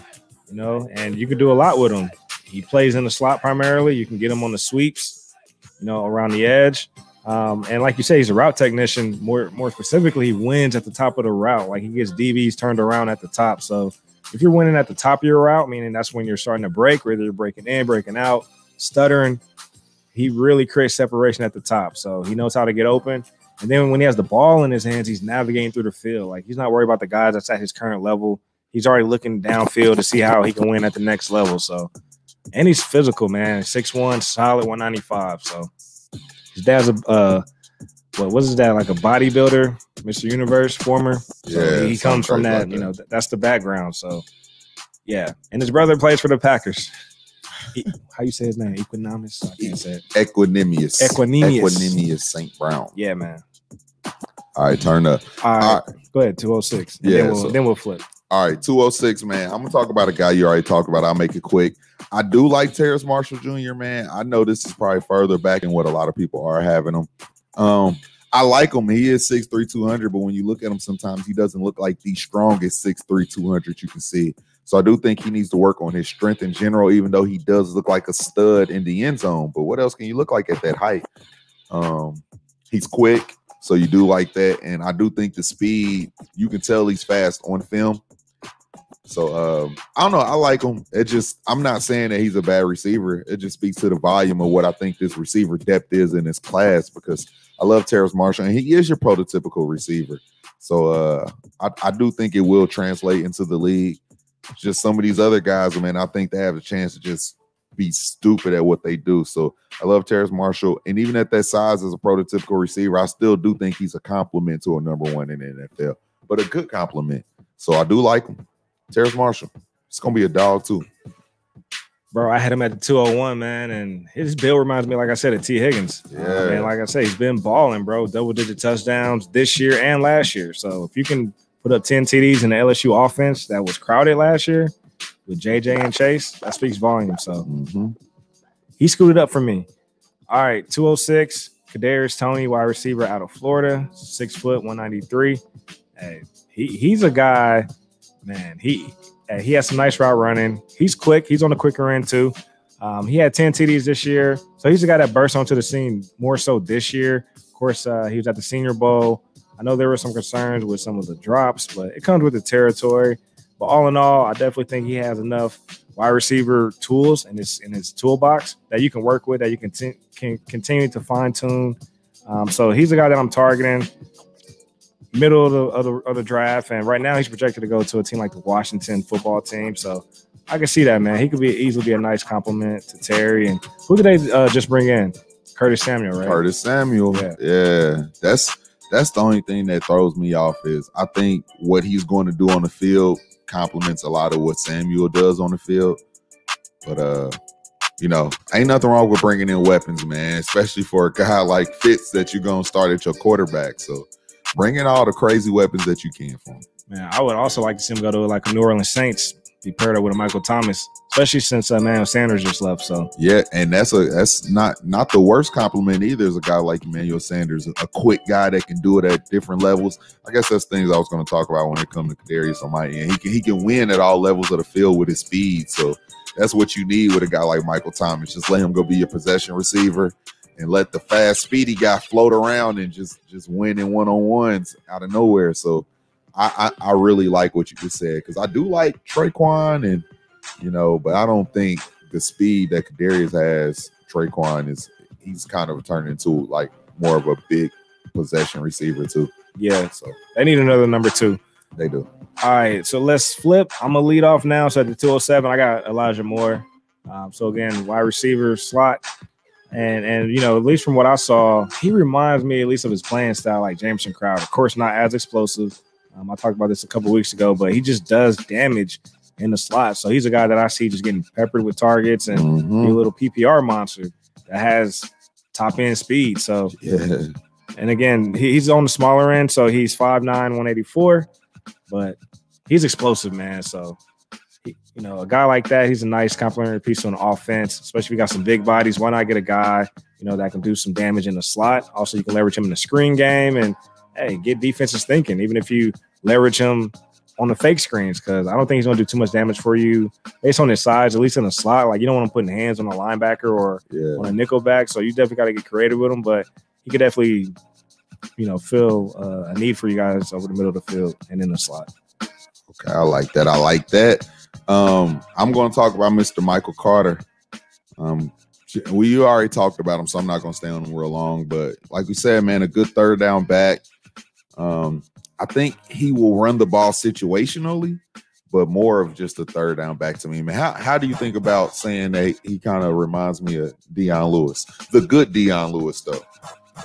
you know, and you can do a lot with him. He plays in the slot primarily. You can get him on the sweeps, you know, around the edge. Um, and like you say, he's a route technician. More more specifically, he wins at the top of the route. Like he gets DBs turned around at the top. So if you're winning at the top of your route, meaning that's when you're starting to break, whether you're breaking in, breaking out, stuttering, he really creates separation at the top. So he knows how to get open. And then when he has the ball in his hands, he's navigating through the field. Like he's not worried about the guys that's at his current level. He's already looking downfield to see how he can win at the next level. So, and he's physical, man. 6'1, solid 195. So his dad's a uh what was his dad like a bodybuilder, Mr. Universe, former. So Yeah, he, comes from that, like you know, th- that's the background. So yeah. And his brother plays for the Packers. How you say his name? Equinomis? I can't say it. Equanimeous. Equanimeous. Equanimeous St. Brown. Yeah, man. All right, turn up. All right. All right. Go ahead, 206. Yeah, then we'll, so- then we'll flip. All right, 206, man. I'm gonna talk about a guy you already talked about. I'll make it quick. I do like Terrace Marshall Jr., man. I know this is probably further back than what a lot of people are having him. Um, I like him. He is 6'3, 200, but when you look at him, sometimes he doesn't look like the strongest 6'3, 200 you can see. So I do think he needs to work on his strength in general, even though he does look like a stud in the end zone. But what else can you look like at that height? Um, he's quick, so you do like that. And I do think the speed, you can tell he's fast on film. So um, I don't know. I like him. It just I'm not saying that he's a bad receiver. It just speaks to the volume of what I think this receiver depth is in this class because I love Terrence Marshall and he is your prototypical receiver. So uh, I, I do think it will translate into the league. Just some of these other guys, man, I think they have a chance to just be stupid at what they do. So I love Terrace Marshall, and even at that size as a prototypical receiver, I still do think he's a compliment to a number one in the NFL, but a good compliment. So I do like him. Terrace Marshall. It's gonna be a dog too. Bro, I had him at the 201, man, and his bill reminds me, like I said, of Tee Higgins. Uh, Yeah. man, like I say, he's been balling, bro. Double digit touchdowns this year and last year. So if you can put up 10 TDs in the LSU offense that was crowded last year with JJ and Chase, that speaks volumes. So Mhm. he scooted up for me. All right, 206, Kadarius Toney, wide receiver out of Florida, six foot, 193. Hey, he, he's a guy, man. He hey, he has some nice route running. He's quick. He's on the quicker end too. Um, he had 10 TDs this year. So he's a guy that burst onto the scene more so this year. Of course, uh, he was at the Senior Bowl. I know there were some concerns with some of the drops, but it comes with the territory. But all in all, I definitely think he has enough wide receiver tools in his in his toolbox that you can work with, that you can, t- can continue to fine tune. Um, so he's a guy that I'm targeting middle of the, of the of the draft, and right now he's projected to go to a team like the Washington football team. So I can see that man. He could be easily be a nice compliment to Terry. And who did they uh, just bring in? Curtis Samuel, right? Curtis Samuel. Yeah. Yeah. That's that's the only thing that throws me off is I think what he's going to do on the field complements a lot of what Samuel does on the field. But uh, you know, ain't nothing wrong with bringing in weapons, man, especially for a guy like Fitz that you're gonna start at your quarterback. So bring in all the crazy weapons that you can for him. Man, I would also like to see him go to like a New Orleans Saints, be paired up with a Michael Thomas, especially since uh, Emmanuel Sanders just left. So Yeah, and that's a that's not not the worst compliment either. Is a guy like Emmanuel Sanders, a quick guy that can do it at different levels. I guess that's things I was going to talk about when it comes to Kadarius on my end. He can he can win at all levels of the field with his speed. So that's what you need with a guy like Michael Thomas. Just let him go be your possession receiver and let the fast, speedy guy float around and just just win in one on ones out of nowhere. So I I, I really like what you just said because I do like Tre'Quan and you know, but I don't think the speed that Kadarius has, Tre'Quan is he's kind of turned into like more of a big possession receiver too. yeah, So they need another number two. they do. All right, so let's flip. I'm gonna lead off now. So at the 207, I got Elijah Moore. Um, so again, wide receiver slot, and and you know, at least from what I saw, he reminds me at least of his playing style, like Jameson Crowder. Of course, not as explosive. Um, I talked about this a couple weeks ago, but he just does damage in the slot. So he's a guy that I see just getting peppered with targets and be a little PPR monster that has top end speed. So Yeah. and again, he- he's on the smaller end, so he's 5'9, 184, but he's explosive, man. So, he, you know, a guy like that, he's a nice complementary piece on offense, especially if you got some big bodies. Why not get a guy, you know, that can do some damage in the slot? Also, you can leverage him in the screen game and, hey, get defenses thinking, even if you leverage him on the fake screens, because I don't think he's going to do too much damage for you based on his size, at least in the slot. Like, you don't want him putting hands on a linebacker or Yeah. on a nickel back. So you definitely got to get creative with him, but he could definitely, you know, fill uh, a need for you guys over the middle of the field and in the slot. Okay, I like that. I like that. Um, I'm going to talk about Mr. Michael Carter. Um, we already talked about him, so I'm not going to stay on him real long. But like we said, man, a good third down back. Um, I think he will run the ball situationally, but more of just a third down back to me. Man, how, how do you think about saying that he kind of reminds me of Dion Lewis, the good Dion Lewis, though?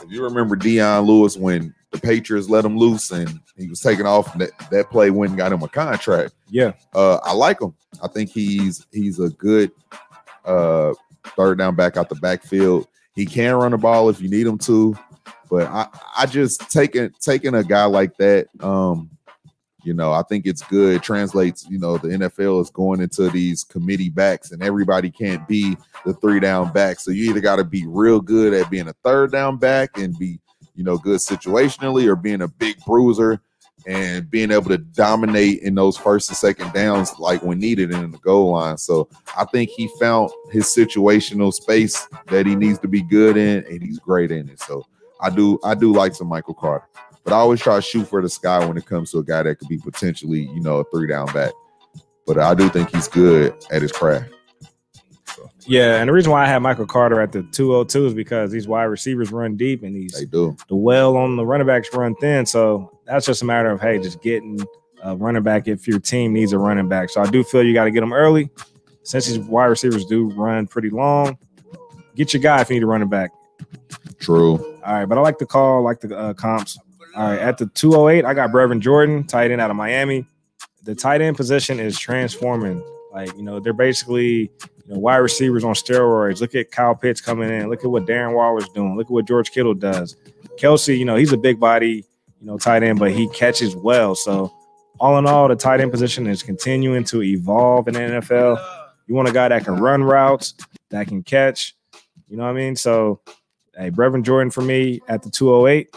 If you remember Dion Lewis when the Patriots let him loose and he was taking off, that, that play went and got him a contract. Yeah. Uh, I like him. I think he's he's a good uh, third down back out the backfield. He can run the ball if you need him to, but I I just taking taking a guy like that. Um, you know, I think it's good. Translates. You know, the NFL is going into these committee backs, and everybody can't be the three down back. So you either got to be real good at being a third down back and be you know good situationally, or being a big bruiser and being able to dominate in those first and second downs like when needed in the goal line. So I think he found his situational space that he needs to be good in, and he's great in it. So I do I do like some Michael Carter, but I always try to shoot for the sky when it comes to a guy that could be potentially you know a three down back. But I do think he's good at his craft. Yeah. And the reason why I have Michael Carter at the 202 is because these wide receivers run deep and these They do. the well on the running backs run thin. So that's just a matter of hey, just getting a running back if your team needs a running back. So I do feel you got to get them early since these wide receivers do run pretty long, get your guy if you need a running back. True. All right, but I like the call, I like the uh, comps. All right, at the 208, I got Brevin Jordan, tight end out of Miami. The tight end position is transforming. Like, you know, they're basically you know, wide receivers on steroids. Look at Kyle Pitts coming in. Look at what Darren Waller's doing. Look at what George Kittle does. Kelce, you know, he's a big body, you know, tight end, but he catches well. So, all in all, the tight end position is continuing to evolve in the NFL. You want a guy that can run routes, that can catch. You know what I mean? So, hey, Brevin Jordan for me at the 208.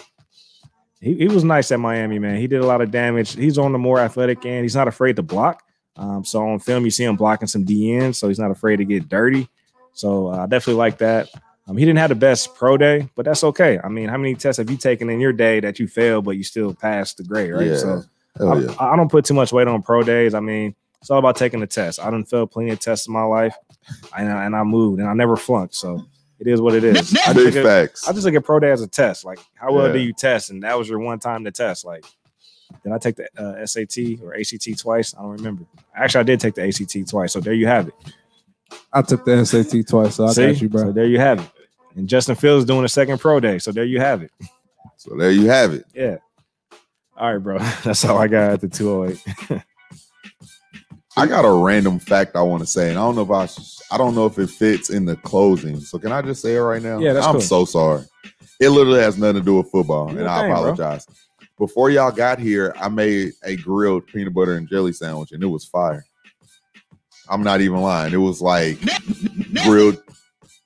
He, he was nice at Miami, man. He did a lot of damage. He's on the more athletic end. He's not afraid to block. Um, so on film, you see him blocking some DN, so he's not afraid to get dirty. So uh, I definitely like that. Um, he didn't have the best pro day, but that's okay. I mean, how many tests have you taken in your day that you failed, but you still passed the grade, right? Yeah. So I, yeah. I don't put too much weight on pro days. I mean, it's all about taking the test. I done failed plenty of tests in my life, and I, and I moved, and I never flunked. So it is what it is. I just, Big look at, facts. I just look at pro day as a test. Like, how well Yeah. do you test? And that was your one time to test. Like, did I take the uh, SAT or ACT twice? I don't remember. Actually, I did take the ACT twice. So there you have it. I took the SAT twice, so I See? got you, bro. So there you have it. And Justin Fields doing a second pro day. So there you have it. So there you have it. Yeah. All right, bro. That's all I got at the 208. I got a random fact I want to say, and I don't know if I, I don't know if it fits in the closing. So can I just say it right now? Yeah, that's I'm cool. so sorry. It literally has nothing to do with football, and I thing, bro. apologize. Before y'all got here, I made a grilled peanut butter and jelly sandwich, and it was fire. I'm not even lying. It was like grilled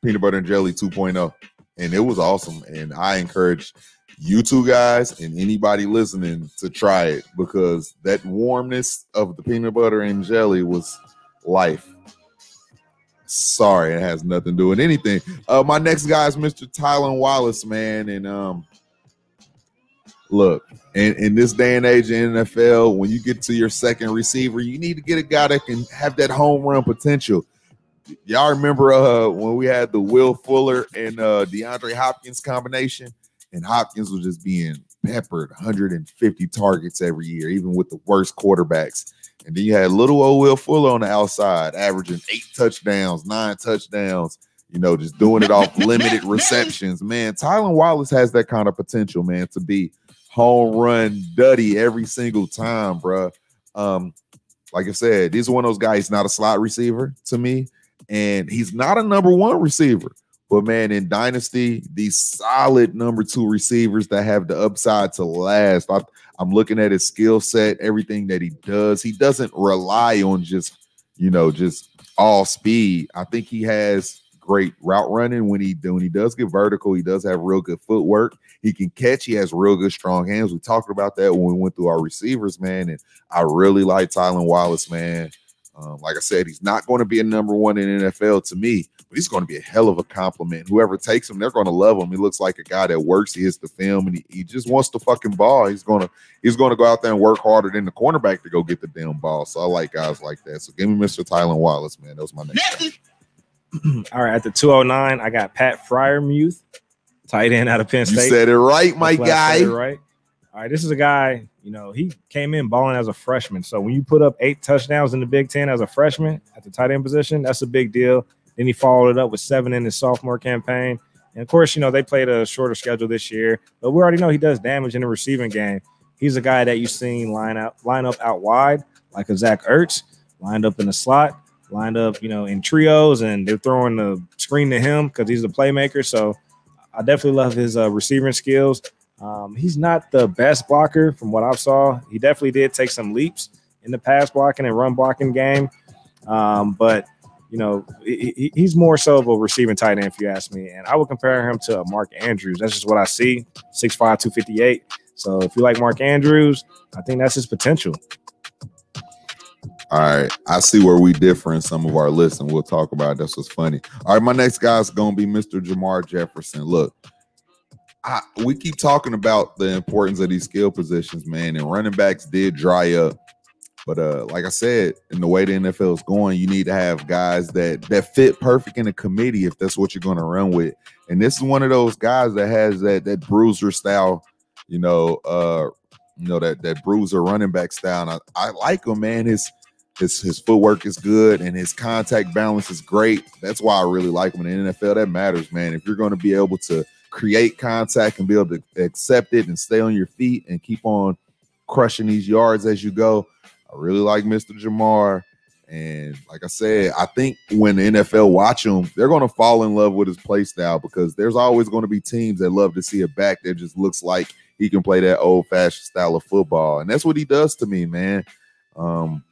peanut butter and jelly 2.0, and it was awesome. And I encourage you two guys and anybody listening to try it because that warmness of the peanut butter and jelly was life. Sorry, it has nothing to do with anything. Uh, my next guy is Mr. Tylan Wallace, man, and um, look, in, in this day and age in NFL, when you get to your second receiver, you need to get a guy that can have that home run potential. Y'all remember uh when we had the Will Fuller and uh DeAndre Hopkins combination, and Hopkins was just being peppered 150 targets every year, even with the worst quarterbacks. And then you had little old Will Fuller on the outside, averaging eight touchdowns, nine touchdowns, you know, just doing it off limited receptions. Man, Tylan Wallace has that kind of potential, man, to be home run duddy every single time, bruh. Um, like I said, he's one of those guys, he's not a slot receiver to me, and he's not a number one receiver. But man, in Dynasty, these solid number two receivers that have the upside to last. I, I'm looking at his skill set, everything that he does. He doesn't rely on just, you know, just all speed. I think he has great route running when he when he does get vertical. He does have real good footwork. He can catch. He has real good strong hands. We talked about that when we went through our receivers, man. And I really like Tylan Wallace, man. Um, like I said, he's not going to be a number one in NFL to me, but he's going to be a hell of a compliment. Whoever takes him, they're going to love him. He looks like a guy that works. He hits the film, and he, he just wants the fucking ball. He's gonna he's going to go out there and work harder than the cornerback to go get the damn ball. So I like guys like that. So give me Mr. Tylan Wallace, man. That was my next. All right, at the 209, I got Pat Freiermuth, tight end out of Penn You State. said it right, my I'm said guy. it right. All right, this is a guy, you know, he came in balling as a freshman. So when you put up eight touchdowns in the Big Ten as a freshman at the tight end position, that's a big deal. Then he followed it up with seven in his sophomore campaign. And of course, you know, they played a shorter schedule this year, but we already know he does damage in the receiving game. He's a guy that you've seen line out line up out wide, like a Zach Ertz, lined up in the slot, lined up, you know, in trios, and they're throwing the screen to him because he's the playmaker. So I definitely love his uh, receiving skills. Um, he's not the best blocker from what I saw. He definitely did take some leaps in the pass blocking and run blocking game. Um, but you know, he, he- he's more so of a receiving tight end, if you ask me. And I would compare him to Mark Andrews. That's just what I see 6'5, 258. So if you like Mark Andrews, I think that's his potential. All right, I see where we differ in some of our lists, and we'll talk about it. That's what's funny. All right, my next guy's gonna be Mr. Jermar Jefferson. Look, I, we keep talking about the importance of these skill positions, man, and running backs did dry up. But uh, like I said, in the way the NFL is going, you need to have guys that that fit perfect in a committee if that's what you're going to run with. And this is one of those guys that has that that bruiser style, you know, uh, you know that that bruiser running back style. I, I like him, man. His His his footwork is good and his contact balance is great. That's why I really like him in the NFL. That matters, man. If you're going to be able to create contact and be able to accept it and stay on your feet and keep on crushing these yards as you go, I really like Mr. Jermar. And like I said, I think when the NFL watch him, they're going to fall in love with his play style because there's always going to be teams that love to see a back that just looks like he can play that old fashioned style of football. And that's what he does to me, man. Um,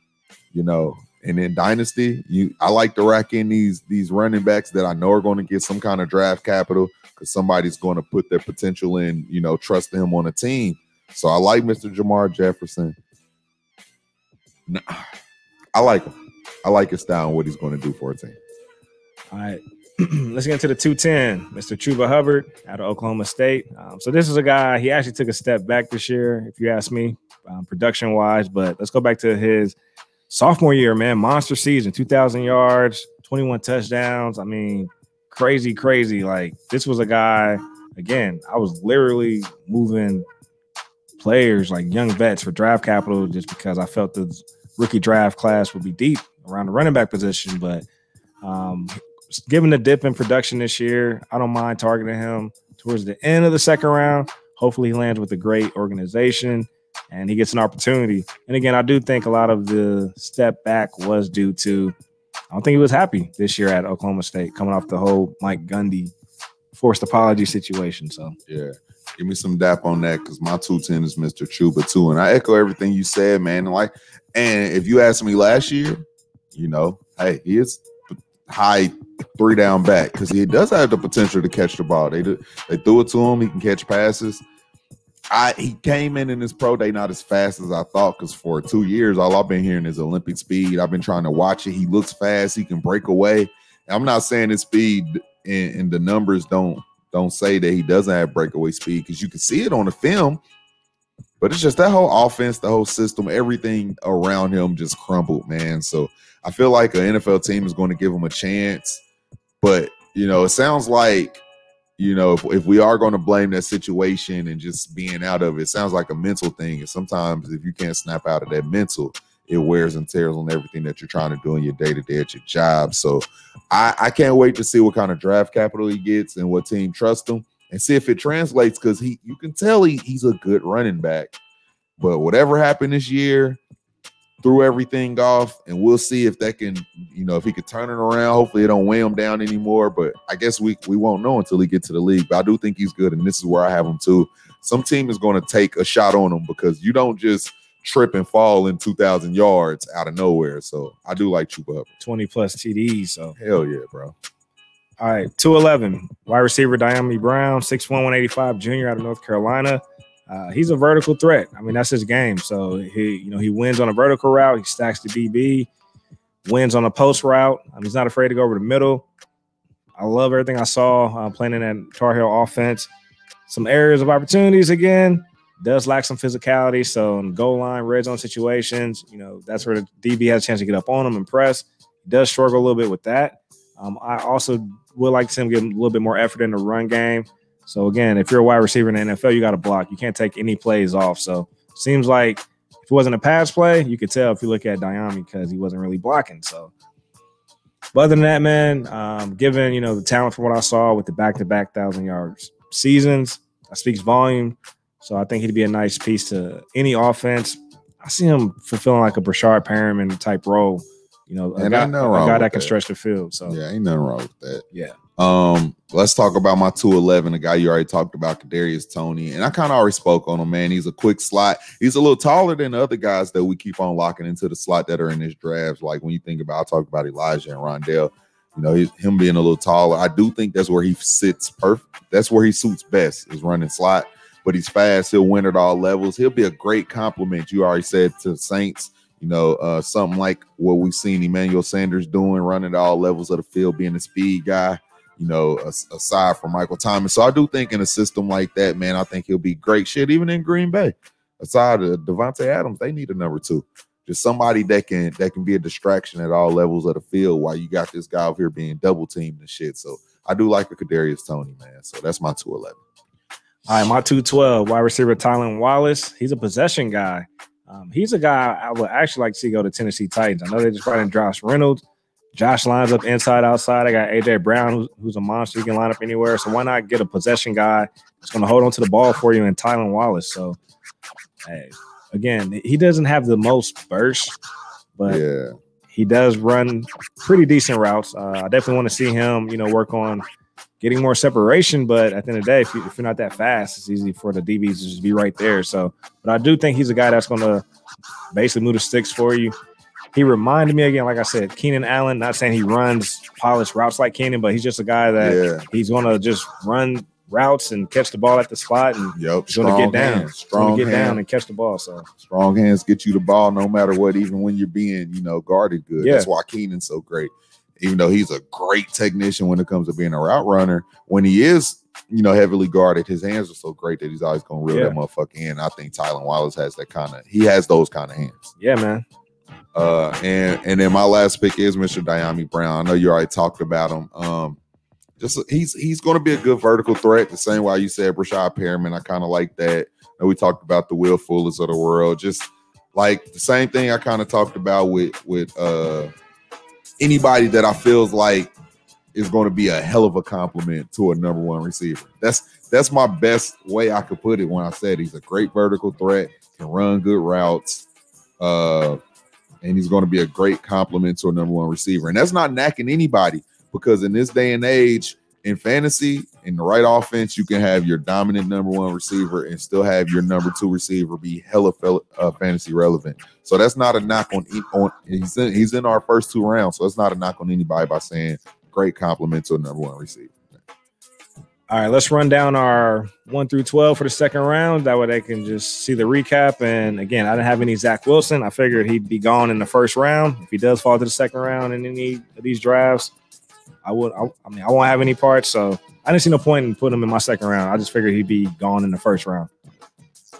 you know, and in dynasty, you I like to rack in these these running backs that I know are going to get some kind of draft capital because somebody's going to put their potential in, you know, trust him on a team. So I like Mr. Jermar Jefferson. Nah, I like him. I like his style and what he's going to do for a team. All right. Let's get into the 210, Mr. Chuba Hubbard out of Oklahoma State. Um, so this is a guy, he actually took a step back this year, if you ask me, um, production wise. But let's go back to his sophomore year, man. Monster season, 2,000 yards, 21 touchdowns. I mean, crazy, crazy. Like, this was a guy, again, I was literally moving players like young vets for draft capital just because I felt the rookie draft class would be deep around the running back position. But um, given the dip in production this year, I don't mind targeting him towards the end of the second round. Hopefully, he lands with a great organization and he gets an opportunity. And again, I do think a lot of the step back was due to I don't think he was happy this year at Oklahoma State, coming off the whole Mike Gundy forced apology situation. So Yeah. Give me some dap on that because my 210 is Mr. Chuba too. And I echo everything you said, man. And like, and if you asked me last year, you know, hey, he is high three down back because he does have the potential to catch the ball. They do, they threw it to him, he can catch passes. I he came in in his pro day not as fast as I thought because for two years all I've been hearing is Olympic speed. I've been trying to watch it. He looks fast. He can break away. I'm not saying his speed and, and the numbers don't don't say that he doesn't have breakaway speed because you can see it on the film. But it's just that whole offense, the whole system, everything around him just crumbled, man. So I feel like an NFL team is going to give him a chance. But you know, it sounds like you know, if, if we are going to blame that situation and just being out of it, it sounds like a mental thing. And sometimes if you can't snap out of that mental, it wears and tears on everything that you're trying to do in your day to day at your job. So I, I can't wait to see what kind of draft capital he gets and what team trusts him and see if it translates because he you can tell he, he's a good running back. But whatever happened this year, threw everything off, and we'll see if that can, you know, if he could turn it around. Hopefully, it don't weigh him down anymore. But I guess we we won't know until he gets to the league. But I do think he's good, and this is where I have him too. Some team is going to take a shot on him because you don't just trip and fall in 2,000 yards out of nowhere. So I do like Chuba Hubbard. 20 plus TDs. So Hell yeah, bro. All right, 211, wide receiver Dyami Brown, 6'1, 185, junior out of North Carolina. Uh, he's a vertical threat. I mean, that's his game. So he, you know, he wins on a vertical route, he stacks the DB, wins on a post route. Um, he's not afraid to go over the middle. I love everything I saw uh, playing in that Tar Heel offense. Some areas of opportunities again. Does lack some physicality. So in goal line, red zone situations, you know, that's where the DB has a chance to get up on him and press. Does struggle a little bit with that. Um, I also would like to see him get a little bit more effort in the run game. So again, if you're a wide receiver in the NFL, you got to block. You can't take any plays off. So seems like if it wasn't a pass play, you could tell if you look at Dyami because he wasn't really blocking. So, but other than that, man, um, given you know the talent from what I saw with the back-to-back thousand yards seasons, that speaks volume. So I think he'd be a nice piece to any offense. I see him fulfilling like a Breshad Perriman type role. You know, a guy, a guy that can that. stretch the field. So Yeah, ain't nothing wrong with that. yeah. Um, let's talk about my 211, the guy you already talked about, Kadarius Toney. And I kind of already spoke on him, man. He's a quick slot. He's a little taller than the other guys that we keep on locking into the slot that are in this draft. Like when you think about, I talked about Elijah and Rondale. You know, him being a little taller. I do think that's where he sits perfect. That's where he suits best is running slot. But he's fast. He'll win at all levels. He'll be a great compliment. You already said to Saints. You know, uh, something like what we've seen Emmanuel Sanders doing, running at all levels of the field, being a speed guy you know, aside from Michael Thomas. So I do think in a system like that, man, I think he'll be great shit, even in Green Bay. Aside of Davante Adams, they need a number two. Just somebody that can that can be a distraction at all levels of the field while you got this guy over here being double teamed and shit. So I do like a Kadarius Toney, man. So that's my 211. All right, my 212 wide receiver Tylan Wallace. He's a possession guy. Um, he's a guy I would actually like to see go to Tennessee Titans. I know they just brought in Josh Reynolds. Josh lines up inside, outside. I got AJ Brown, who's, who's a monster. He can line up anywhere. So why not get a possession guy that's going to hold on to the ball for you and Tylan Wallace? So, hey, again, he doesn't have the most burst, but yeah, he does run pretty decent routes. Uh, I definitely want to see him, you know, work on getting more separation. But at the end of the day, if, you, if you're not that fast, it's easy for the DBs to just be right there. So, but I do think he's a guy that's going to basically move the sticks for you. He reminded me again, like I said, Keenan Allen. Not saying he runs polished routes like Keenan, but he's just a guy that yeah. he's going to just run routes and catch the ball at the spot and Yep. he's going to Strong get down. hands. Strong get down and catch the ball. So, Strong hands get you the ball no matter what, even when you're being, you know, guarded good. Yeah. That's why Keenan's so great. Even though he's a great technician when it comes to being a route runner, when he is, you know, heavily guarded, his hands are so great that he's always gonna reel Yeah. that motherfucker in. I think Tylan Wallace has that kind of he has those kind of hands. yeah, man. Uh and and then my last pick is Mr. Dyami Brown. I know you already talked about him. Um just he's he's gonna be a good vertical threat, the same way you said Breshad Perriman. I kind of like that. And we talked about the Will Fullers of the world. Just like the same thing I kind of talked about with with uh anybody that I feels like is going to be a hell of a compliment to a number one receiver. That's that's my best way I could put it when I said he's a great vertical threat, can run good routes, uh, and he's going to be a great compliment to a number one receiver. And that's not knacking anybody because in this day and age, in fantasy, in the right offense, you can have your dominant number one receiver and still have your number two receiver be hella uh, fantasy relevant. So that's not a knock on on he's in, he's in our first two rounds. So it's not a knock on anybody by saying great compliment to a number one receiver. All right, let's run down our one through 12 for the second round. That way they can just see the recap. And again, I didn't have any Zach Wilson. I figured he'd be gone in the first round. If he does fall to the second round in any of these drafts, I would, I, I mean, I won't have any parts. So I didn't see no point in putting him in my second round. I just figured he'd be gone in the first round.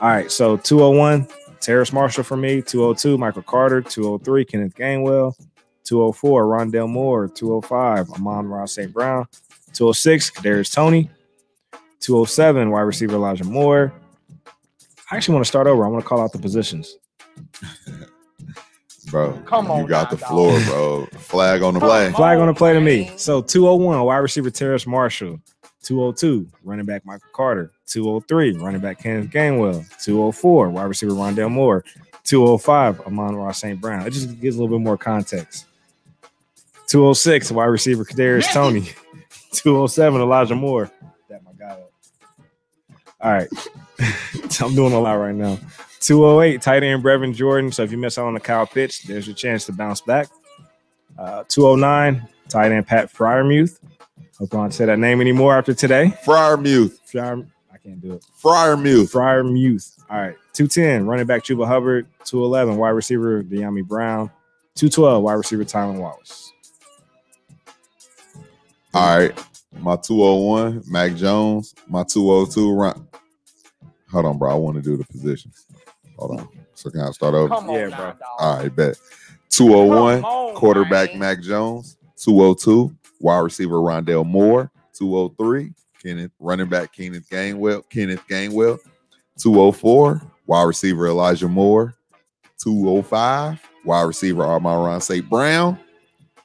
All right, so 201, Terrace Marshall for me. 202, Michael Carter. 203, Kenneth Gainwell. 204, Rondale Moore. 205, Amon-Ra St. Brown. 206, Kadarius Toney. 207, wide receiver Elijah Moore. I actually want to start over. I want to call out the positions. Bro, Come on. you got now, the floor, bro. Flag on the Come play. on. Flag on the play to me. So 201, wide receiver Terrace Marshall. 202, running back Michael Carter. 203, running back Kenneth Gainwell. 204, wide receiver Rondale Moore. 205, Amon-Ra St. Brown. It just gives a little bit more context. 206, wide receiver Kadarius Toney. 207, Elijah Moore. That my guy. All right. I'm doing a lot right now. 208, tight end Brevin Jordan. So if you miss out on the Kyle Pitts, there's your chance to bounce back. Uh, 209, tight end Pat Freiermuth. Hope I don't say that name anymore after today. Freiermuth. Muth. Fryer, I can't do it. Friar Muth. Freiermuth. All right. 210, running back Chuba Hubbard. 211, wide receiver Dyami Brown. 212, wide receiver Tylan Wallace. All right. My 201, Mac Jones. My 202, Ron. Hold on, bro. I want to do the positions. Hold on. So can I start over? Come on, Yeah, bro. All right, bet. 201, on, quarterback man. Mac Jones. 202, wide receiver Rondale Moore. 203, Kenneth, running back Kenneth Gainwell. Kenneth Gainwell. 204, wide receiver Elijah Moore. 205, wide receiver Armand St. Brown.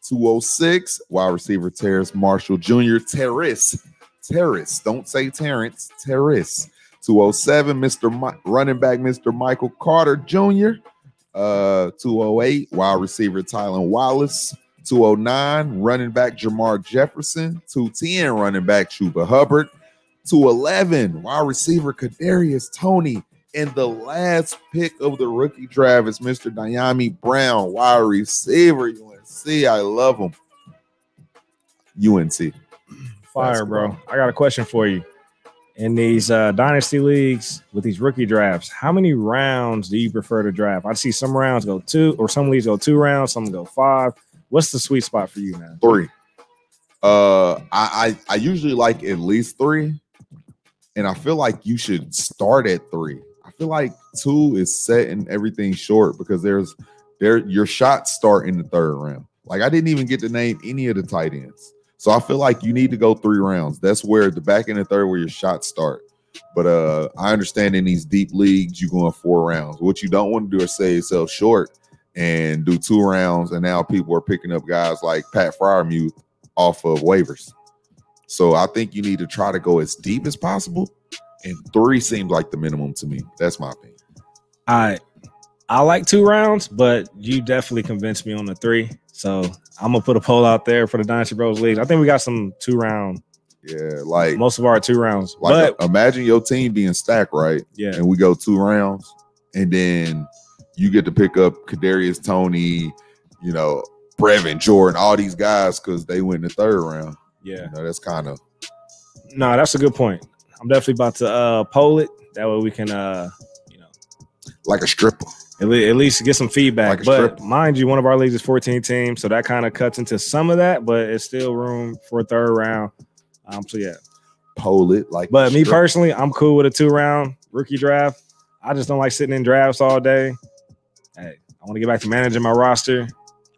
206, wide receiver Terrace Marshall Jr. Terrace. Terrace. Don't say Terrence. Terrace. 207, Mr. Mi- running back, Mr. Michael Carter Jr. Uh, 208, wide receiver Tylan Wallace. 209, running back Jermar Jefferson. 210, running back Chuba Hubbard. 211, wide receiver Kadarius Toney. And the last pick of the rookie draft is Mr. Dyami Brown, wide receiver UNC. I love him. UNC. Fire, bro. I got a question for you. In these uh, dynasty leagues with these rookie drafts, how many rounds do you prefer to draft? I see some rounds go two, or some leagues go two rounds, some go five. What's the sweet spot for you, man? Three. Uh, I, I I usually like at least three, and I feel like you should start at three. I feel like two is setting everything short because there's there your shots start in the third round. Like I didn't even get to name any of the tight ends, so I feel like you need to go three rounds. That's where the back end of third where your shots start. But uh, I understand in these deep leagues, you're going four rounds. What you don't want to do is say yourself short and do two rounds, and now people are picking up guys like Pat Freiermuth off of waivers. So I think you need to try to go as deep as possible, and three seems like the minimum to me. That's my opinion. I I like two rounds, but you definitely convinced me on the three. So I'm gonna put a poll out there for the Dynasty Bros League. I think we got some two round. Yeah, like Most of our two rounds, like but imagine your team being stacked, right? yeah, and we go two rounds, and then you get to pick up Kadarius Toney, you know, Brevin Jordan, all these guys because they win the third round. yeah. You know, that's kind of No, that's a good point. I'm definitely about to uh poll it. That way we can uh you know like a stripper. At, le- at least get some feedback. Like but strip. mind you, one of our leagues is 14 teams, so that kind of cuts into some of that, but it's still room for a third round. Um, so yeah. Pole it like. But me personally, I'm cool with a two round rookie draft. I just don't like sitting in drafts all day. Hey, I want to get back to managing my roster.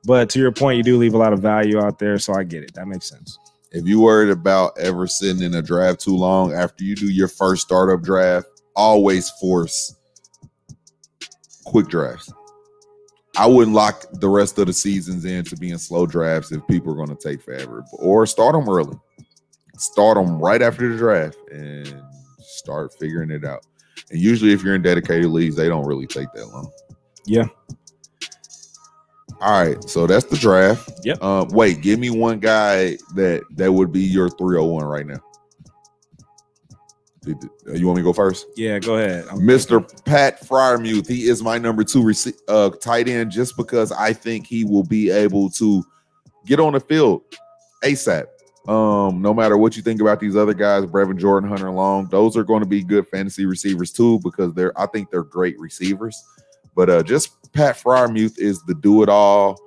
But to your point, you do leave a lot of value out there, so I get it. That makes sense. if you worried about ever sitting in a draft too long after you do your first startup draft, always force quick drafts. I wouldn't lock the rest of the seasons into being slow drafts if people are going to take forever, or start them early. Start them right after the draft and start figuring it out. And usually, if you're in dedicated leagues, they don't really take that long. Yeah. All right, so that's the draft. Yep. Um, wait, give me one guy that that would be your 301 right now. Did- uh, You want me to go first? Yeah, go ahead. I'm- Mr. Pat Freiermuth. He is my number two rece- uh, tight end just because I think he will be able to get on the field ASAP. Um, no matter what you think about these other guys, Brevin Jordan, Hunter Long, those are going to be good fantasy receivers too because they're I think they're great receivers. But uh, just Pat Freiermuth is the do it all.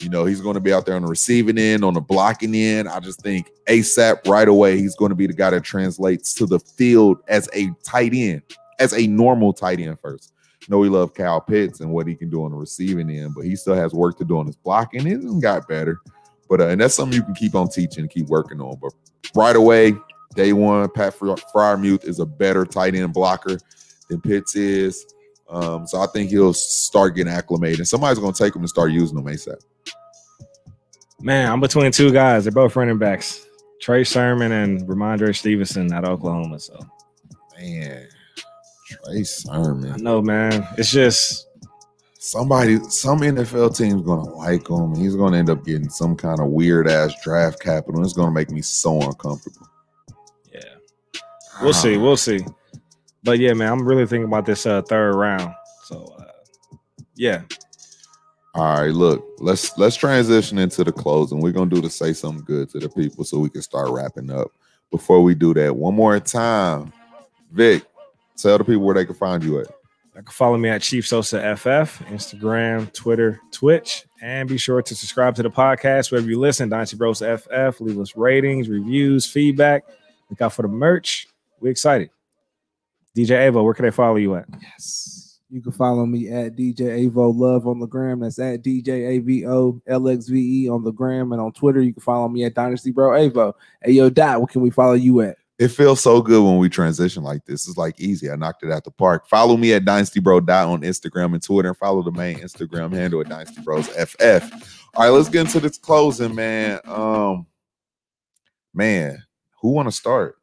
You know, he's going to be out there on the receiving end, on the blocking end. I just think ASAP right away, he's going to be the guy that translates to the field as a tight end, as a normal tight end first. You know, we love Kyle Pitts and what he can do on the receiving end, but he still has work to do on his blocking. It hasn't got better. But uh, and that's something you can keep on teaching, and keep working on. But right away, day one, Pat Fry- Freiermuth is a better tight end blocker than Pitts is. Um, so I think he'll start getting acclimated. And somebody's going to take him and start using him ASAP. Man, I'm between two guys. They're both running backs. Trey Sermon and Rhamondre Stevenson at Oklahoma. So Man, Trey I Sermon. know, man. It's just Somebody, some NFL team's going to like him. He's going to end up getting some kind of weird ass draft capital. It's going to make me so uncomfortable. yeah. We'll see. We'll see. But yeah, man, I'm really thinking about this uh, third round. So uh, yeah, All right, look, let's let's transition into the closing. We're gonna do to say something good to the people so we can start wrapping up. Before we do that, one more time, Vic, tell the people where they can find you at. you can follow me at Chief Sosa FF, Instagram, Twitter, Twitch, and be sure to subscribe to the podcast wherever you listen. Dynasty Bros FF. Leave us ratings, reviews, feedback. Look out for the merch. We're excited. DJ Avo, where can I follow you at? Yes. You can follow me at DJ Avo Love on the gram. That's at DJ AVO LXVE E on the gram. And on Twitter, you can follow me at Dynasty Bro Avo. Hey, yo, Dot, what can we follow you at? It feels so good when we transition like this. It's like easy. I knocked it out the park. Follow me at Dynasty Bro Dot on Instagram and Twitter, and follow the main Instagram handle at Dynasty Bros FF. All right, let's get into this closing, man. Um, man, who want to start?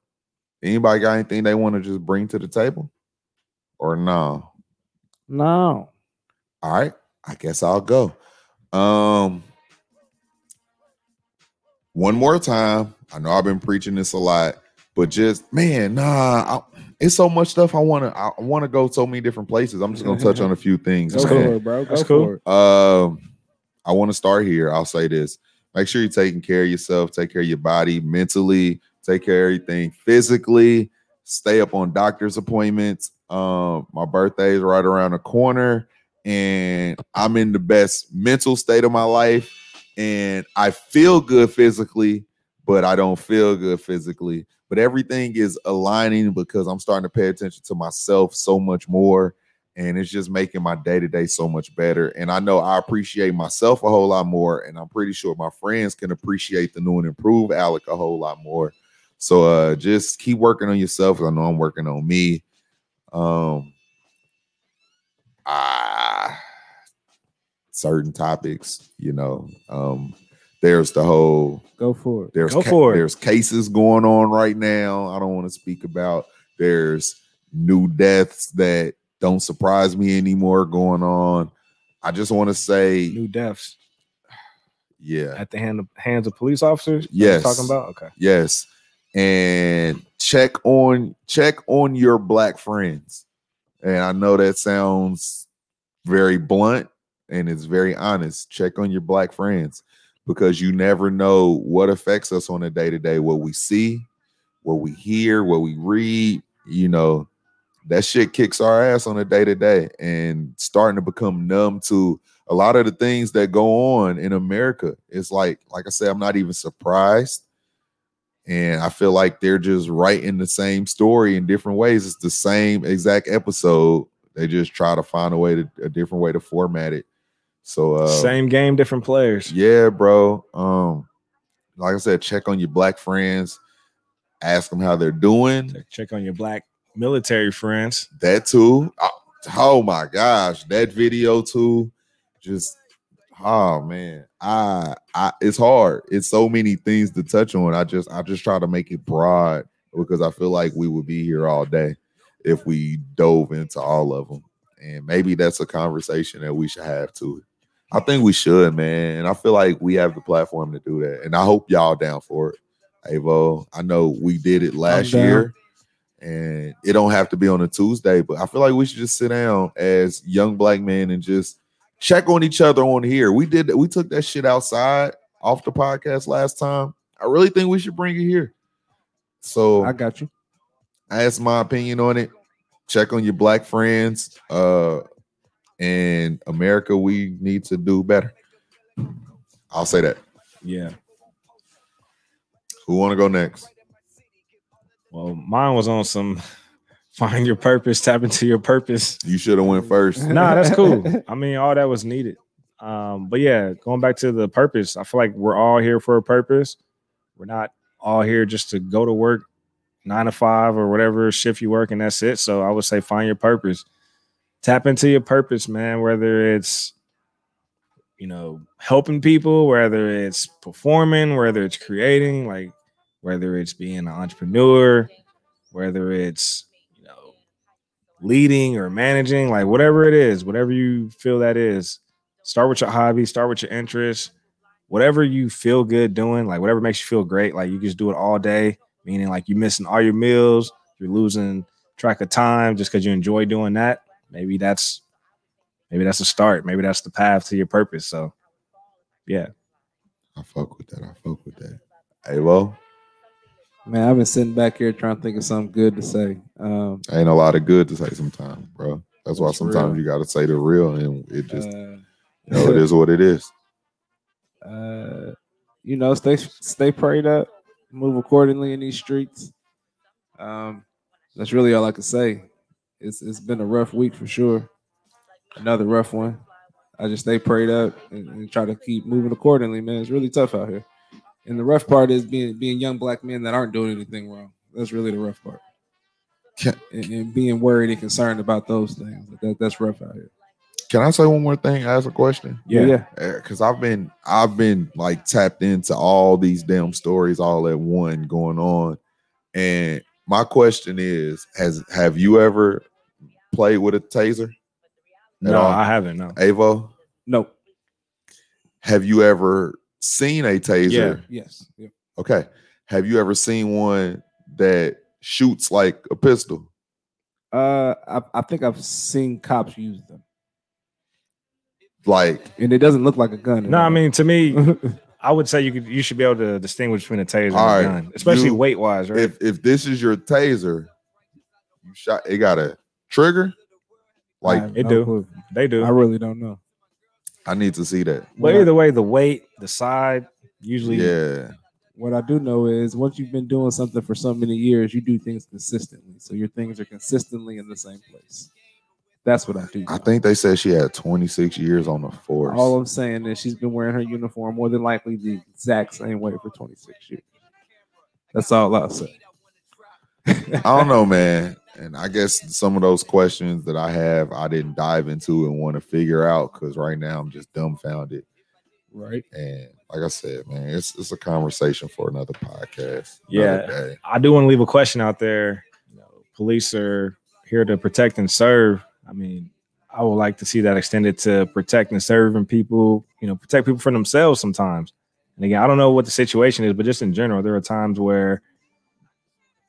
Anybody got anything they want to just bring to the table, or no? No. All right, I guess I'll go. Um, one more time. I know I've been preaching this a lot, but just man, nah, I, it's so much stuff I want to. I want to go so many different places. I'm just gonna touch on a few things. That's man. cool. bro. That's cool. Um, I want to start here. I'll say this: make sure you're taking care of yourself, take care of your body, mentally, take care of everything physically. Stay up on doctor's appointments. Um, my birthday is right around the corner, and I'm in the best mental state of my life, and I feel good physically, but I don't feel good physically. But everything is aligning because I'm starting to pay attention to myself so much more and it's just making my day to day so much better. And I know I appreciate myself a whole lot more, and I'm pretty sure my friends can appreciate the new and improved Alec a whole lot more. So uh just keep working on yourself. I know I'm working on me. Um ah certain topics, you know. Um there's the whole Go for it. there's Go for it. there's cases going on right now. I don't want to speak about. There's new deaths that don't surprise me anymore going on. I just want to say, New deaths yeah, at the hand of, hands of police officers. Yes. talking about. Okay. yes, and check on check on your black friends. And I know that sounds very blunt and it's very honest. Check on your black friends because you never know what affects us on a day to day. What we see, what we hear, what we read. You know, that shit kicks our ass on a day to day and starting to become numb to a lot of the things that go on in America. It's like, like I said, I'm not even surprised. And I feel like they're just writing the same story in different ways. It's the same exact episode. They just try to find a way to a different way to format it. So uh Same game, different players. yeah, bro. Um, like I said, check on your black friends, ask them how they're doing. Check, on your black military friends. That too. Oh, oh my gosh, that video too. Just oh man, I I it's hard. It's so many things to touch on. I just I just try to make it broad because I feel like we would be here all day if we dove into all of them. And maybe that's a conversation that we should have too. I think we should, man. And I feel like we have the platform to do that. And I hope y'all down for it. Avo, I know we did it last year and it don't have to be on a Tuesday, but I feel like we should just sit down as young black men and just check on each other on here. We did we took that shit outside off the podcast last time. I really think we should bring it here. So I got you. that's my opinion on it. Check on your black friends. Uh and America, we need to do better. I'll say that. Yeah. Who want to go next? Well, mine was on some find your purpose, tap into your purpose. You should have went first. nah, that's cool. I mean, all that was needed. Um, but yeah, going back to the purpose, I feel like we're all here for a purpose. We're not all here just to go to work nine to five or whatever shift you work and that's it. So I would say find your purpose. Tap into your purpose, man, whether it's you know, helping people, whether it's performing, whether it's creating, like whether it's being an entrepreneur, whether it's leading or managing, like whatever it is, whatever you feel that is, start with your hobby, start with your interests, whatever you feel good doing, like whatever makes you feel great, like you just do it all day, meaning like you're missing all your meals, you're losing track of time just because you enjoy doing that. Maybe that's maybe that's a start. Maybe that's the path to your purpose. So yeah. I fuck with that. I fuck with that. Hey, well, Man, I've been sitting back here trying to think of something good to say. Um, ain't a lot of good to say sometimes, bro. That's why sometimes real. you got to say the real, and it just, uh, you know, it is what it is. uh, you know, stay stay prayed up, move accordingly in these streets. Um, that's really all I can say. It's it's been a rough week for sure. Another rough one. I just stay prayed up and, and try to keep moving accordingly, man. It's really tough out here. And the rough part is being being young black men that aren't doing anything wrong. That's really the rough part. Can, And, and being worried and concerned about those things. That, that's rough out here. can I say one more thing? Ask a question. yeah. because I've been I've been like tapped into all these damn stories all at one going on, and my question is: Has have you ever played with a taser, No, all? I haven't. No. Avo? Nope. Have you ever seen a taser? Yeah. Yes. Yep. Okay. Have you ever seen one that shoots like a pistol? Uh, I, I think I've seen cops use them, Like, and it doesn't look like a gun. at No, I mean to me, I would say you could you should be able to distinguish between a taser All and a right, gun, especially weight wise, right? if if this is your taser, you shot. It got a trigger. Like, it no do. clue. they do. I really don't know. I need to see that. but either way, the weight, the side, usually Yeah. What I do know is once you've been doing something for so many years, you do things consistently. So your things are consistently in the same place. That's what I do. I think they said she had 26 years on the force. All I'm saying is she's been wearing her uniform more than likely the exact same way for 26 years. That's all I'll say. I don't know, man. And I guess some of those questions that I have, I didn't dive into and want to figure out because right now I'm just dumbfounded. Right. And like I said, man, it's it's a conversation for another podcast. Yeah. another day. I do want to leave a question out there. You know, police are here to protect and serve. I mean, I would like to see that extended to protect and serving people, you know, protect people from themselves sometimes. And again, I don't know what the situation is, but just in general, there are times where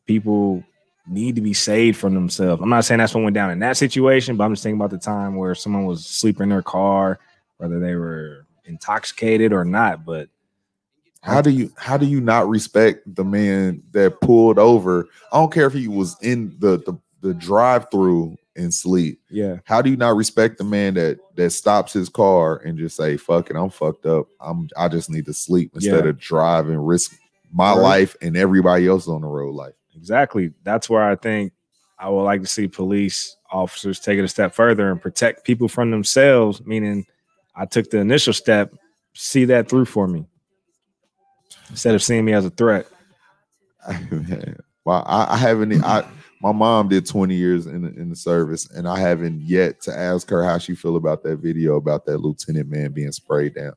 people need to be saved from themselves. I'm not saying that's what went down in that situation, but I'm just thinking about the time where someone was sleeping in their car, whether they were intoxicated or not. But How do you how do you not respect the man that pulled over? I don't care if he was in the the, the drive through and sleep. yeah, How do you not respect the man that that stops his car and just say, "Fuck it, I'm fucked up. I'm I just need to sleep instead Yeah. of drive and risk my Right. life and everybody else on the road life." Exactly. That's where I think I would like to see police officers take it a step further and protect people from themselves. Meaning, I took the initial step, see that through for me instead of seeing me as a threat. well, I, I haven't. I my mom did 20 years in the, in the service, and I haven't yet to ask her how she feel about that video about that lieutenant man being sprayed down,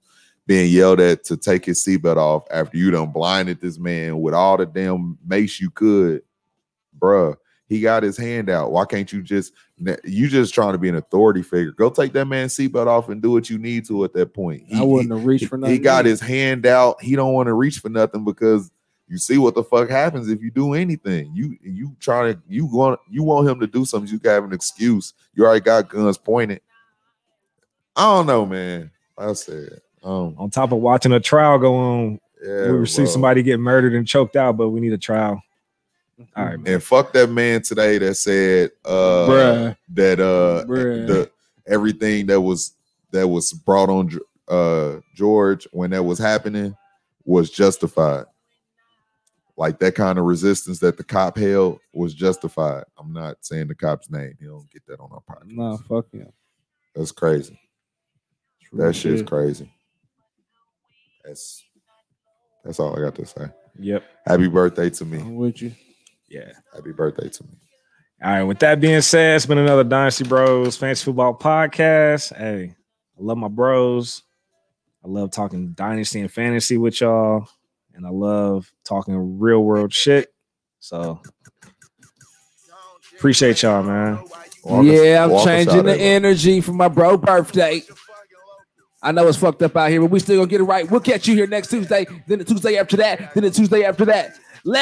being yelled at to take his seatbelt off after you done blinded this man with all the damn mace you could, bruh. He got his hand out. Why can't you just? You just trying to be an authority figure. Go take that man's seatbelt off and do what you need to at that point. He- I wouldn't have reached for nothing. he got his hand out. He don't want to reach for nothing because you see what the fuck happens if you do anything. You you try to you want you want him to do something. You can have an excuse. You already got guns pointed. I don't know, man. Like I said, um, On top of watching a trial go on, yeah, we see somebody get murdered and choked out, but we need a trial. All right, man. and fuck that man today that said uh Bruh. that uh Bruh. the everything that was that was brought on uh George when that was happening was justified. Like that kind of resistance that the cop held was justified. I'm not saying the cop's name. You don't get that on our podcast. Nah, fuck him. That's crazy. That shit's crazy. That's that's all I got to say. Yep. Happy birthday to me. I'm with you. Yeah. Happy birthday to me. All right. With that being said, it's been another Dynasty Bros Fantasy Football podcast. Hey, I love my bros. I love talking Dynasty and fantasy with y'all. And I love talking real world shit. So appreciate y'all, man. Walk us- yeah, I'm walk us out changing the energy for my bro birthday. I know it's fucked up out here, but we still gonna get it right. We'll catch you here next Tuesday, then the Tuesday after that, then the Tuesday after that.